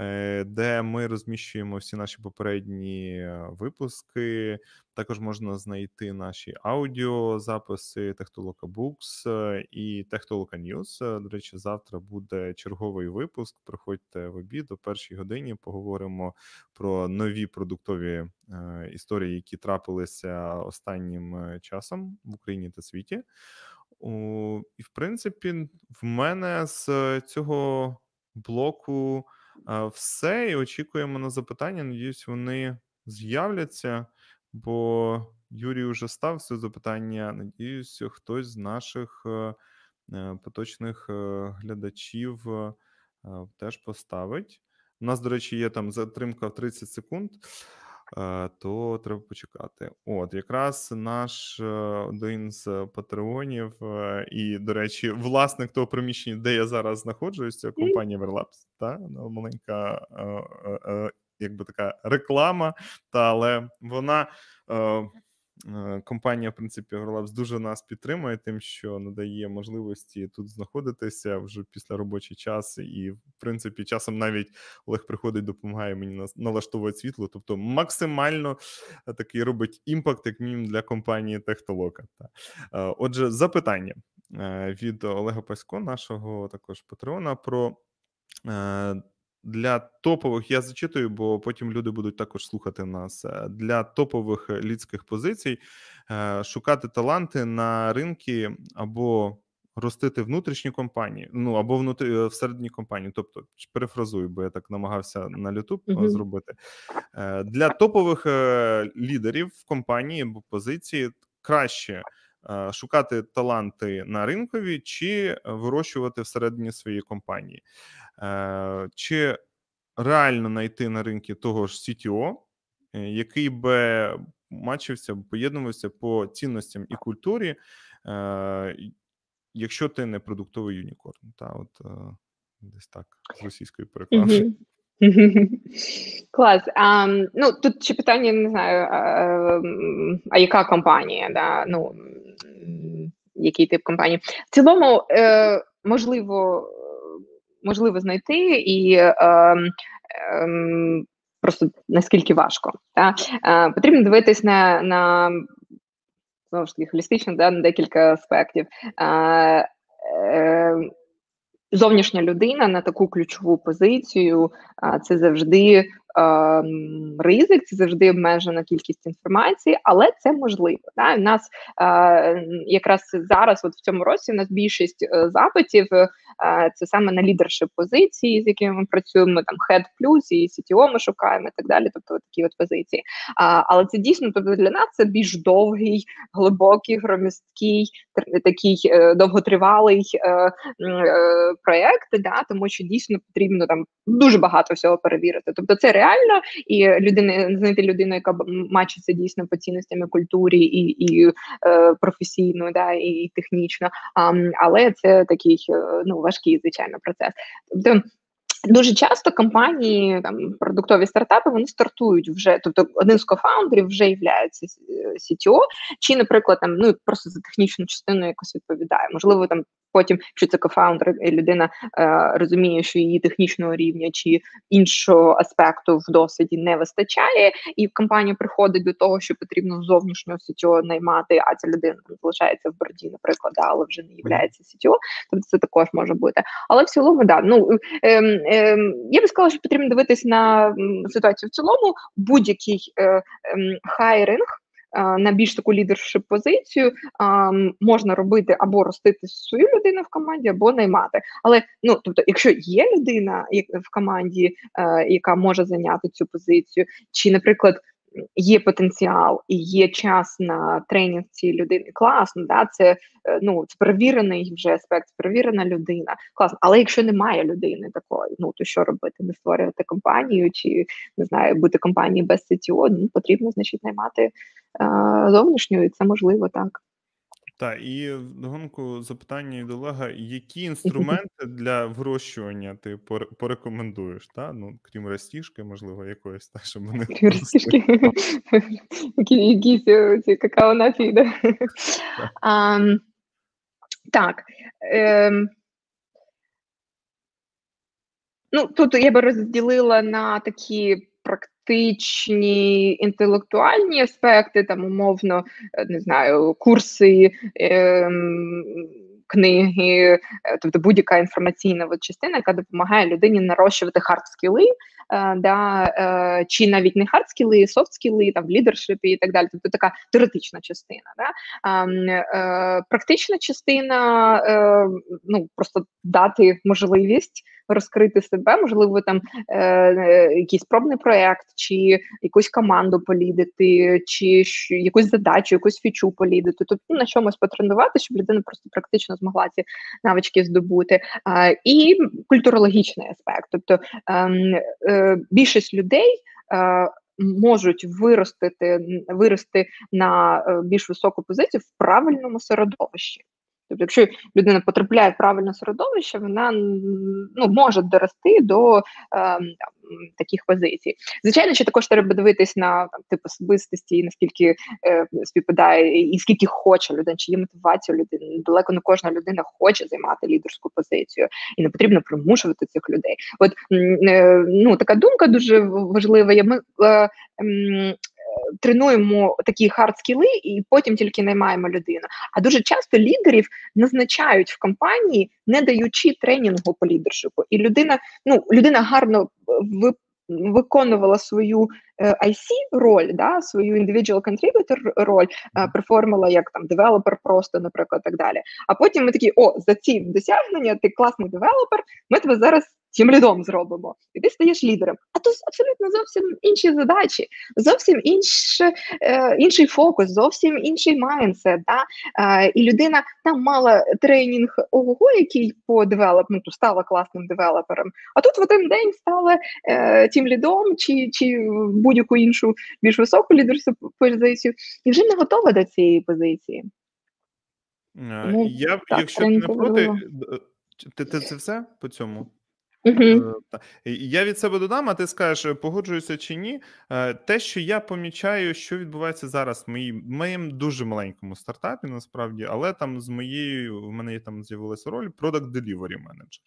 е, де ми розміщуємо всі наші попередні е, випуски. Також можна знайти наші аудіозаписи Техтолока Books і Техтолока News. До речі, завтра буде черговий випуск. Приходьте в обід о першій годині. Поговоримо про нові продуктові історії, які трапилися останнім часом в Україні та світі. І, в принципі, в мене з цього блоку все. І очікуємо на запитання. Надіюсь, вони з'являться, бо Юрій вже став це запитання. Надіюсь, хтось з наших е, е, поточних е, глядачів теж поставить. У нас, до речі, є там затримка в 30 секунд. Е, то треба почекати. От, якраз наш е, один з патреонів, е, і, до речі, власник того приміщення, де я зараз знаходжусь, це компанія Verlabs, та ну, маленька, якби така реклама, та але вона. Е, компанія, в принципі, Горлабс дуже нас підтримує, тим, що надає можливості тут знаходитися вже після робочий час, і в принципі, часом навіть Олег приходить, допомагає мені налаштовувати світло. Тобто, максимально е, такий робить імпакт, як мінімум для компанії Техтолока. Е, отже, запитання від Олега Пасько, нашого також патреона, про для топових я зачитую, бо потім люди будуть також слухати нас. Е, для топових людських позицій е, шукати таланти на ринки або ростити внутрішні компанії, ну або внутрі е, всередині компанії. Тобто, перефразую, бо я так намагався на YouTube uh-huh. зробити для топових лідерів в компанії або позиції краще. Шукати таланти на ринкові чи вирощувати всередині своєї компанії, чи реально знайти на ринку того ж CTO, е, який би мачився, поєднувався по цінностям і культурі, е, якщо ти не продуктовий юнікорн. Та от е, десь так з російської переклади. Клас. А, Ну тут ще питання не знаю, а, а яка компанія? Да? Ну, Який тип компанії? В цілому, е, можливо, можливо знайти і е, е, просто наскільки важко. Та? Е, потрібно дивитись на на знову ж таки холістично да, на декілька аспектів. Е, е, Зовнішня людина на таку ключову позицію, це завжди ризик, це завжди обмежена кількість інформації, але це можливо. Да? У нас е, якраз зараз, от в цьому році, у нас більшість е, запитів е, це саме на лідершип позиції, з якими ми працюємо. Там Head Plus і CTO ми шукаємо і так далі. Тобто от такі от позиції. Але це дійсно тобто для нас це більш довгий, глибокий, громісткий, такий довготривалий проєкт, да? тому що дійсно потрібно там дуже багато всього перевірити. Тобто, це реально реально, і людина знайти людину, яка мачиться дійсно по цінностям культурі і і е, професійно, да, і технічно. Але це такий е, ну важкий звичайно процес. Тобто. Дуже часто компанії, там продуктові стартапи, вони стартують вже. Тобто, один з кофаундерів вже є CTO, чи, наприклад, там ну просто за технічну частину якось відповідає. Можливо, там Потім, якщо це кофаундер, і людина е, розуміє, що її технічного рівня чи іншого аспекту в досвіді не вистачає, і компанія приходить до того, що потрібно зовнішнього сітьо наймати, а ця людина залишається в борді, наприклад, але вже не є сітьо, тобто це також може бути. Але в цілому, да, ну е, е, я би сказала, що потрібно дивитись на ситуацію в цілому, будь-який е, е, хайринг на більш таку лідершип позицію можна робити або ростити свою людину в команді, або наймати. Але ну тобто, якщо є людина в команді, яка може зайняти цю позицію, чи, наприклад є потенціал і є час на тренінг цієї людини, класно, да, це е, ну це перевірений вже аспект, перевірена людина. Класно, але якщо немає людини такої, ну то що робити? Не створювати компанію чи не знаю, бути компанією без CTO, ну потрібно значить наймати е, зовнішню, і це можливо так. Так, і вдогонку запитання від Олега: які інструменти для вирощування ти порекомендуєш? Та? Ну, крім растіжки, можливо, якоїсь, та, щоб вони Крім растіжки, якісь ці какао напій, да? Так. Ем, ну, тут я би розділила на такі практичні інтелектуальні аспекти, там умовно е, не знаю, курси. Е, Книги, тобто будь-яка інформаційна частина, яка допомагає людині нарощувати хард-скіли, е, да, е, чи навіть не хард-скіли, софт-скіли, там лідершипі і так далі. Тобто така теоретична частина. Да? Практична частина ну просто дати можливість розкрити себе, можливо, там е, е, якийсь пробний проект, чи якусь команду полідити, чи якусь задачу, якусь фічу полідити, тобто на чомусь потренувати, щоб людина просто практично змогла ці навички здобути. Е, і культурологічний аспект, тобто ем, е, більшість людей. Е, Можуть виростити вирости на е, більш високу позицію в правильному середовищі. Тобто, якщо людина потрапляє в правильне середовище, вона ну, може дорости до е, таких позицій. Звичайно, що також треба дивитись на там, тип особистості, наскільки е, співпадає, і скільки хоче людина, чи є мотивація людини. Далеко не кожна людина хоче займати лідерську позицію, і не потрібно примушувати цих людей. От е, ну така думка дуже важлива. Ми е, тренуємо такі хард-скіли і потім тільки наймаємо людину. А дуже часто лідерів назначають в компанії, не даючи тренінгу по leadership у. І людина, ну людина гарно ви виконувала свою е, IC роль, да, свою individual contributor роль, е, perform ила як там developer, просто, наприклад, так далі. А потім ми такі: о, за ці досягнення ти класний developer, ми тебе зараз team lead ом зробимо, і ти стаєш лідером. А тут абсолютно зовсім інші задачі, зовсім інше, е, інший фокус, зовсім інший майндсет. Да? Е, і людина там мала тренінг ого, який по девелопменту стала класним девелопером. А тут в один день стала е, тим лідом чи чи будь-яку іншу більш високу лідерську позицію, і вже не готова до цієї позиції. Тому, Я, так, Якщо ти не проти, е, ти, ти це все по цьому? Угу. Я від себе додам, а ти скажеш, погоджуюся чи ні. Е, те, що я помічаю, що відбувається зараз в моїм моїм дуже маленькому стартапі, насправді, але там з моєю в мене там з'явилася роль Product Delivery Manager.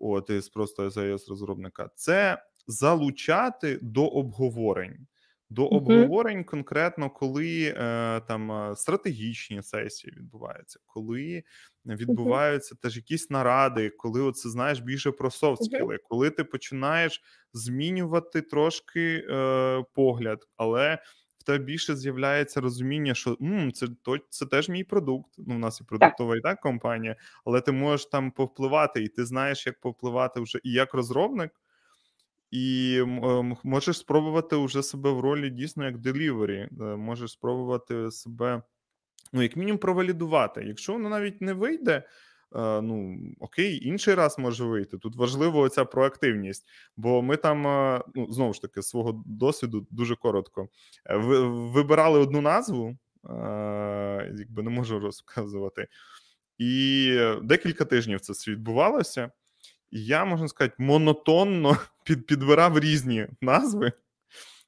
От із просто ios розробника. Це залучати до обговорень. До обговорень конкретно, коли е, там е, стратегічні сесії відбуваються, коли відбуваються теж якісь наради, коли оце знаєш більше про софт-скіли, коли ти починаєш змінювати трошки е, погляд, але в тебе більше з'являється розуміння, що м, це то це теж мій продукт. Ну, у нас і продуктова і так компанія, але ти можеш там повпливати, і ти знаєш, як повпливати вже і як розробник. І можеш спробувати вже себе в ролі дійсно як делівері, можеш спробувати себе, ну, як мінімум, провалідувати. Якщо воно навіть не вийде, е, ну окей, інший раз може вийти. Тут важливо ця проактивність, бо ми там, е, ну знову ж таки, свого досвіду дуже коротко е, вибирали одну назву, якби не можу розказувати, і декілька тижнів це відбувалося я можна сказати, монотонно під, підбирав різні назви,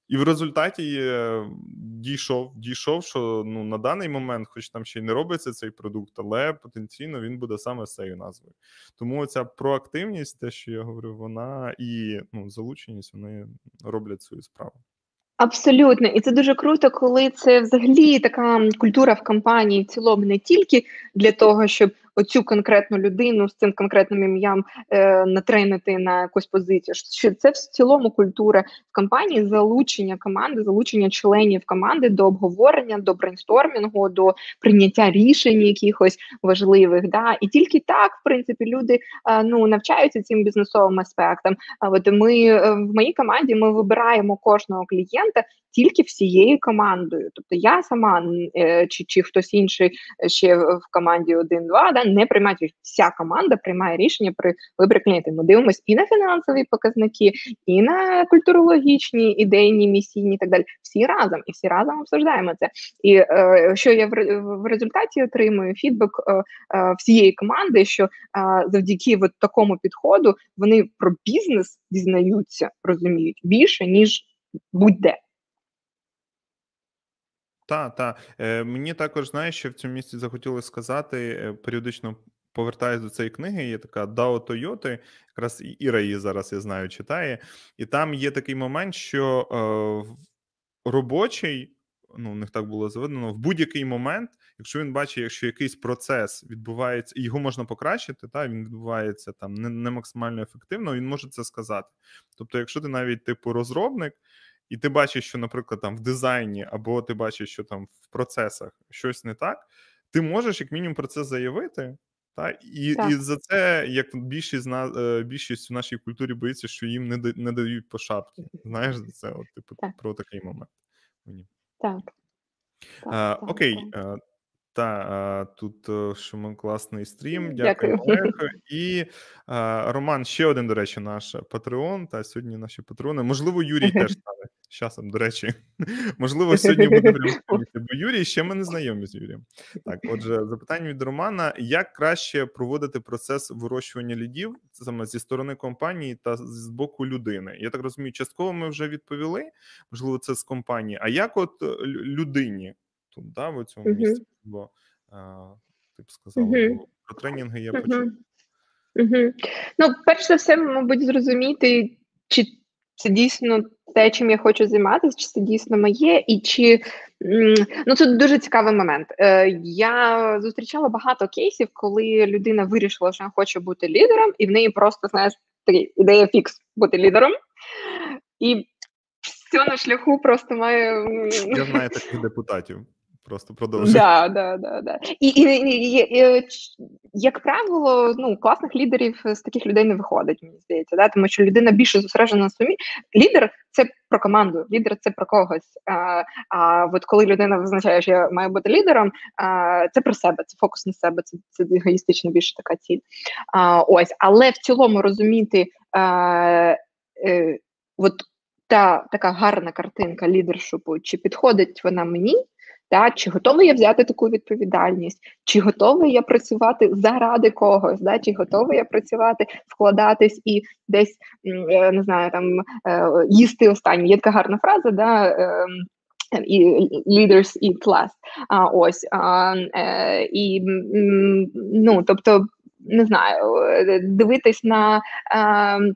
і в результаті е, дійшов, дійшов, що ну на даний момент, хоч там ще й не робиться цей продукт, але потенційно він буде саме з цією назвою. Тому ця проактивність, те, що я говорив, вона і ну, залученість, вони роблять свою справу. Абсолютно, і це дуже круто, коли це взагалі така культура в компанії в цілому не тільки для того, щоб оцю конкретну людину з цим конкретним ім'ям е, натренити на якусь позицію. Що це в цілому культура в компанії залучення команди, залучення членів команди до обговорення, до брейнстормінгу, до прийняття рішень якихось важливих. Да? І тільки так, в принципі, люди е, ну навчаються цим бізнесовим аспектам. А от ми е, в моїй команді ми вибираємо кожного клієнта тільки всією командою. Тобто я сама е, чи чи хтось інший ще в команді 1-2, да, не приймають вся команда приймає рішення при виборі клієнтів. Ми дивимося і на фінансові показники, і на культурологічні, ідейні, місійні і так далі. Всі разом і всі разом обсуждаємо це. І е, що я в, в результаті отримую фідбек е, е, всієї команди, що е, завдяки от такому підходу вони про бізнес дізнаються, розуміють більше ніж будь-де. Так, так. Е, Мені також знаєш, що в цьому місці захотілося сказати, е, періодично повертаюся до цієї книги, є така Дао Тойоти, якраз Іра її зараз я знаю, читає, і там є такий момент, що е, робочий, ну, у них так було заведено, в будь-який момент, якщо він бачить, якщо якийсь процес відбувається, і його можна покращити, та він відбувається там не, не максимально ефективно, він може це сказати. Тобто, якщо ти навіть типу розробник і ти бачиш, що, наприклад, там в дизайні, або ти бачиш, що там в процесах щось не так, ти можеш як мінімум про це заявити. Та і так. і за це як більшість на більшість в нашій культурі боїться, що їм не да, не дають по шапці. Знаєш за це? От типу так. про такий момент. Мені так. так, а, так Окей, так. Та тут е, що ми класний стрім. Дякую, Олег. І Роман, ще один, до речі, наш Патреон. Та сьогодні наші патреони. Можливо, Юрій теж стане з часом, до речі. Можливо, сьогодні буде прямо, бо Юрій ще ми не знайомі з Юрієм. Так, отже, запитання від Романа: як краще проводити процес вирощування лідів саме зі сторони компанії та з боку людини? Я так розумію, частково ми вже відповіли. Можливо, це з компанії. А як от е, людині? тут, да, в цьому місці, бо ти б сказала, бо про тренінги я почув. Ну, перш за все, мабуть, зрозуміти, чи це дійсно те, чим я хочу займатися, чи це дійсно моє, і чи ну це дуже цікавий момент. Е, Я зустрічала багато кейсів, коли людина вирішила, що хоче бути лідером, і в неї просто знаєш такий ідея фікс бути лідером. І все на шляху просто має. Я знаю таких депутатів. Просто продовжуй. Да, да, да, да. І, і, і, і, як правило, ну, класних лідерів з таких людей не виходить, мені здається, да? тому що людина більше зосереджена на самі. Лідер це про команду, лідер це про когось. А а от коли людина визначає, що я маю бути лідером, а, це про себе, це фокус на себе, це це егоїстично більше така ціль. А, Ось, але в цілому розуміти. А, е, от та така гарна картинка лідершипу, чи підходить вона мені, та, чи готова я взяти таку відповідальність, чи готова я працювати заради когось, да, чи готова я працювати, вкладатись і десь е, не знаю, там е, їсти останнє. Є така гарна фраза, да. Ем, і leaders eat last. А ось а, е, і ну, тобто не знаю, е, дивитись на е,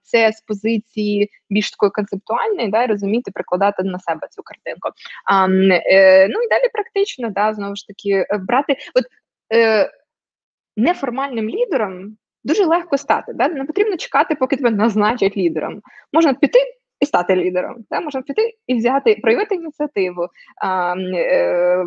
це з позиції більш такої концептуальної, да, розуміти, прикладати на себе цю картинку. А, е, Ну і далі практично, да, знову ж таки, е, брати от е, неформальним лідером дуже легко стати. Да? Не потрібно чекати, поки тебе назначать лідером. Можна піти. І стати лідером, да? можна піти і взяти, проявити ініціативу, а, е,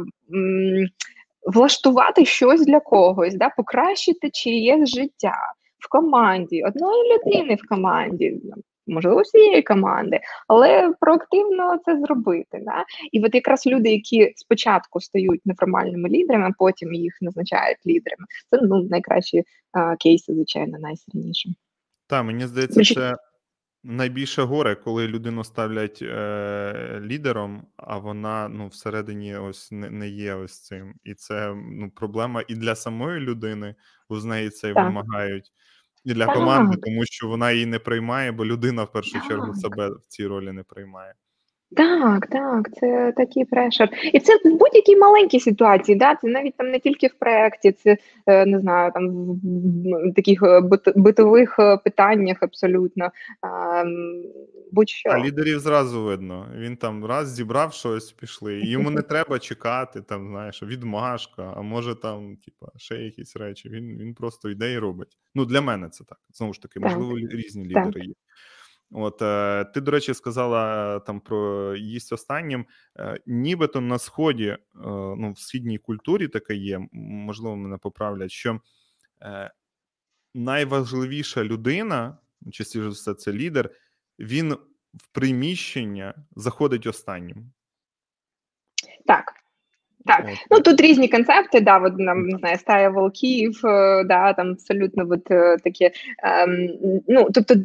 влаштувати щось для когось, да, покращити чиєсь життя в команді, одної людини в команді, можливо, всієї команди, але проактивно це зробити. Да? І от якраз люди, які спочатку стають неформальними лідерами, а потім їх назначають лідерами, це ну найкращі а, кейси, звичайно, найсильніші. Так, мені здається, це Найбільше горе, коли людину ставлять е, лідером, а вона ну всередині ось не не є ось цим. І це ну проблема і для самої людини, бо з неї це так. вимагають, і для так. команди, тому що вона її не приймає, бо людина в першу так. чергу себе в цій ролі не приймає. Так, так, це такий прешер. І це в будь-якій маленькій ситуації, да? це навіть там не тільки в проєкті, це е, не знаю, там в таких е, битових е, питаннях абсолютно. будь-що. А лідерів зразу видно. Він там раз зібрав щось, пішли. Йому не треба чекати, там, знаєш, відмашка, а може там, типа, ще якісь речі. Він він просто йде і робить. Ну, для мене це так. Знову ж таки, можливо, так. різні лідери так. є. От е, ти, до речі, сказала е, там про їсть останнім. Е, нібито на сході, ну в східній культурі таке є, можливо, мене поправлять, що найважливіша людина, частіше за все, це лідер, він в приміщення заходить останнім. Так. Так, ну тут різні концепти, да, от, нам не знаю, стая волків, да, там абсолютно от, такі, ем, ну тобто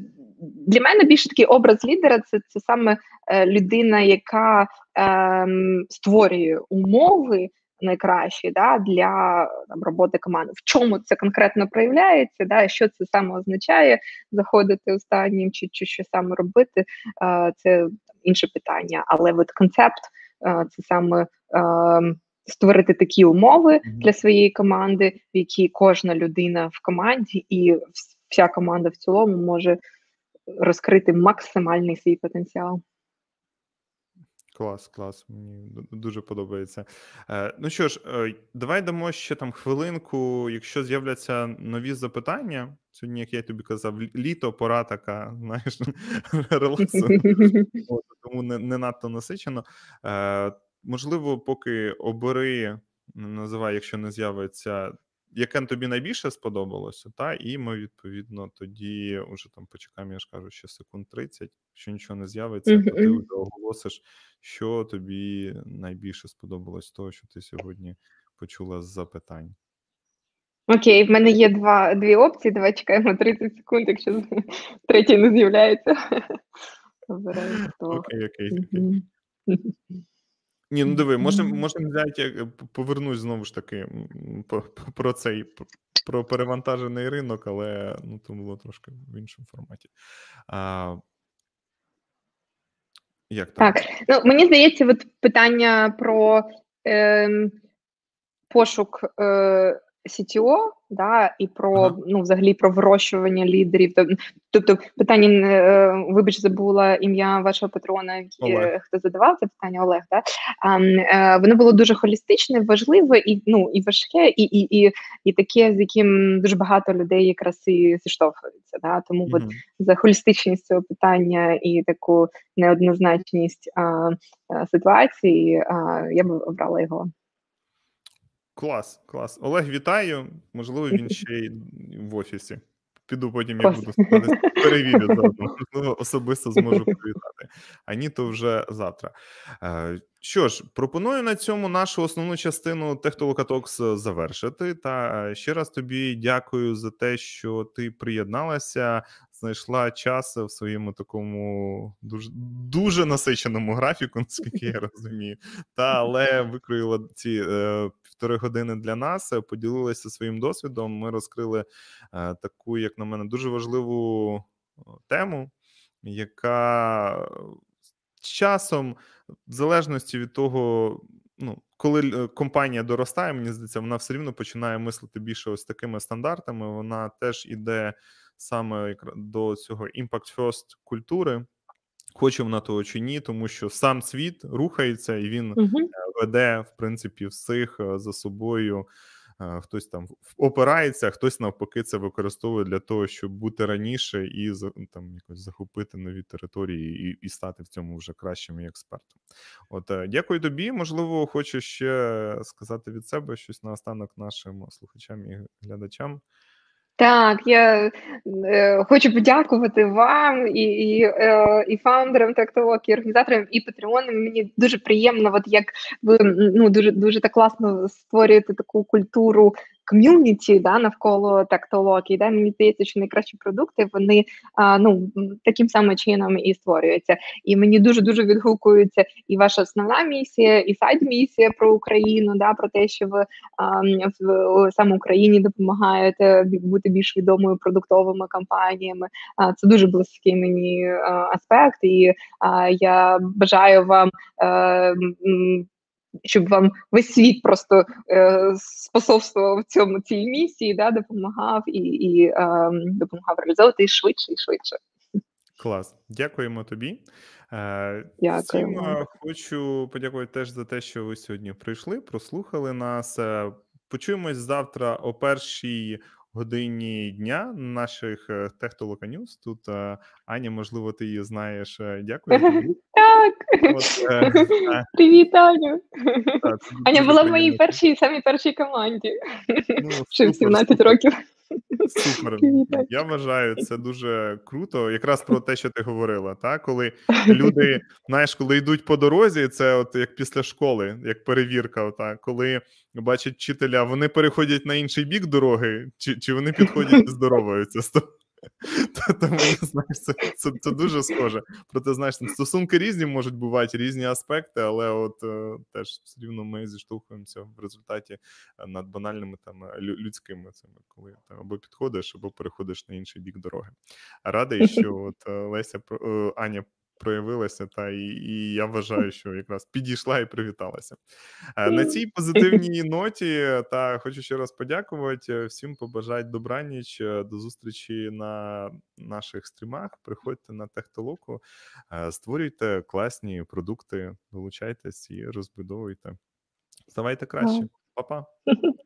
для мене більше такий образ лідера це це саме е, людина, яка е, створює умови найкращі да, для там, роботи команди. В чому це конкретно проявляється? Да, Що це саме означає заходити останнім, чи чи що саме робити? Е, це інше питання. Але от концепт е, це саме. Е, Створити такі умови для своєї команди, в якій кожна людина в команді і вся команда в цілому може розкрити максимальний свій потенціал. Клас, клас, мені дуже подобається. Е, ну що ж, е, давай дамо ще там хвилинку. Якщо з'являться нові запитання, сьогодні, як я тобі казав, літо, пора така, знаєш, релаксу, тому не, не надто насичено. Е, можливо, поки обери, називай, якщо не з'явиться яке тобі найбільше сподобалося, та і ми відповідно тоді уже там почекаємо, я ж кажу, ще секунд 30, Якщо нічого не з'явиться, mm-hmm. то ти вже оголосиш, що тобі найбільше сподобалось того, що ти сьогодні почула з запитань. Окей, в мене є два дві опції. Давай чекаємо 30 секунд, якщо третій не з'являється. Окей, окей, окей. Ні, ну диви, можемо можем взяти, я повернусь знову ж таки про цей про перевантажений ринок, але ну, то було трошки в іншому форматі. А, Як так? Так, ну мені здається, от питання про е, пошук е, CTO, да, і про Ага. ну, взагалі про вирощування лідерів. Тобто, питання е, вибач, забула ім'я вашого патрона, е, Олег. хто задавав це питання, Олег. Да? А, е, воно було дуже холістичне, важливе і ну і важке, і, і, і, і таке, з яким дуже багато людей якраз і зіштовхуються. Да? Тому от за холістичність цього питання і таку неоднозначність а, а, ситуації, а, я б обрала його. Клас, клас. Олег, вітаю. Можливо, він ще й в офісі. Піду потім, Клас. буду перевірю заодно. Можливо, особисто зможу привітати. А ні, то вже завтра. Е, Що ж, пропоную на цьому нашу основну частину Технолока Talks завершити. Та е, ще раз тобі дякую за те, що ти приєдналася, знайшла час в своєму такому дуже дуже насиченому графіку, наскільки я розумію. Та але викроїла ці е, півтори години для нас, е, поділилася своїм досвідом. Ми розкрили е, таку, як на мене, дуже важливу е, тему, яка з часом, в залежності від того, ну. Коли е, компанія доростає, мені здається, вона все рівно починає мислити більше ось такими стандартами. Вона теж іде саме до цього impact first культури, хоче вона того чи ні, тому що сам світ рухається і він Угу. веде, в принципі, всіх е, за собою. Е, Хтось там опирається, а хтось навпаки це використовує для того, щоб бути раніше і там якось захопити нові території і, і стати в цьому вже кращим і експертом. От дякую тобі. Можливо, хочу ще сказати від себе щось наостанок нашим слухачам і глядачам. Так, я е, хочу подякувати вам і, і, е, і фаундерам Тектолок, і організаторам, і патреонам. Мені дуже приємно, от як ви ну дуже дуже так класно створюєте таку культуру ком'юніті да, навколо тектології. Да? Мені здається, що найкращі продукти вони а, ну таким самим чином і створюються. І мені дуже дуже відгукується і ваша основна місія, і сайт місія про Україну, да, про те, що ви а, в саме Україні допомагаєте бути більш відомою продуктовими компаніями. А, Це дуже близький мені аспект, і я бажаю вам. Щоб вам весь світ просто е, способствував цьому цій місії, да, допомагав і, і е, допомагав реалізовувати і швидше і швидше. Клас, дякуємо тобі. Е, Дякую Всім е, хочу подякувати теж за те, що ви сьогодні прийшли, прослухали нас. Е, Почуємось завтра о першій годині дня наших е, Технолока News. Тут е, Аня, можливо, ти її знаєш. Е, Дякую тобі. Так, От, е, е, привіт, Аню. Аня була в моїй першій самій першій команді. Ну, Ще в супер, 17 років. Супер. Я вважаю це дуже круто. Якраз про те, що ти говорила, та коли люди, знаєш, коли йдуть по дорозі, це от як після школи, як перевірка. Ота, коли бачать вчителя, вони переходять на інший бік дороги, чи, чи вони підходять і здороваються з тобою. Тому знаєш, це, це, це дуже схоже. Проте, знаєш, там стосунки різні можуть бувати, різні аспекти, але от е, теж все рівно ми зіштовхуємося в результаті е, над банальними там е, людськими цими, коли там або підходиш, або переходиш на інший бік дороги. Радий, що от е, Леся про- Аня проявилася, та і, і я вважаю, що якраз підійшла і привіталася. Е, На цій позитивній ноті та хочу ще раз подякувати е, всім, побажати добраніч. е, До зустрічі на наших стрімах. Приходьте на Техтолоку, створюйте класні продукти, долучайтесь і розбудовуйте. Ставайте краще. Па-па.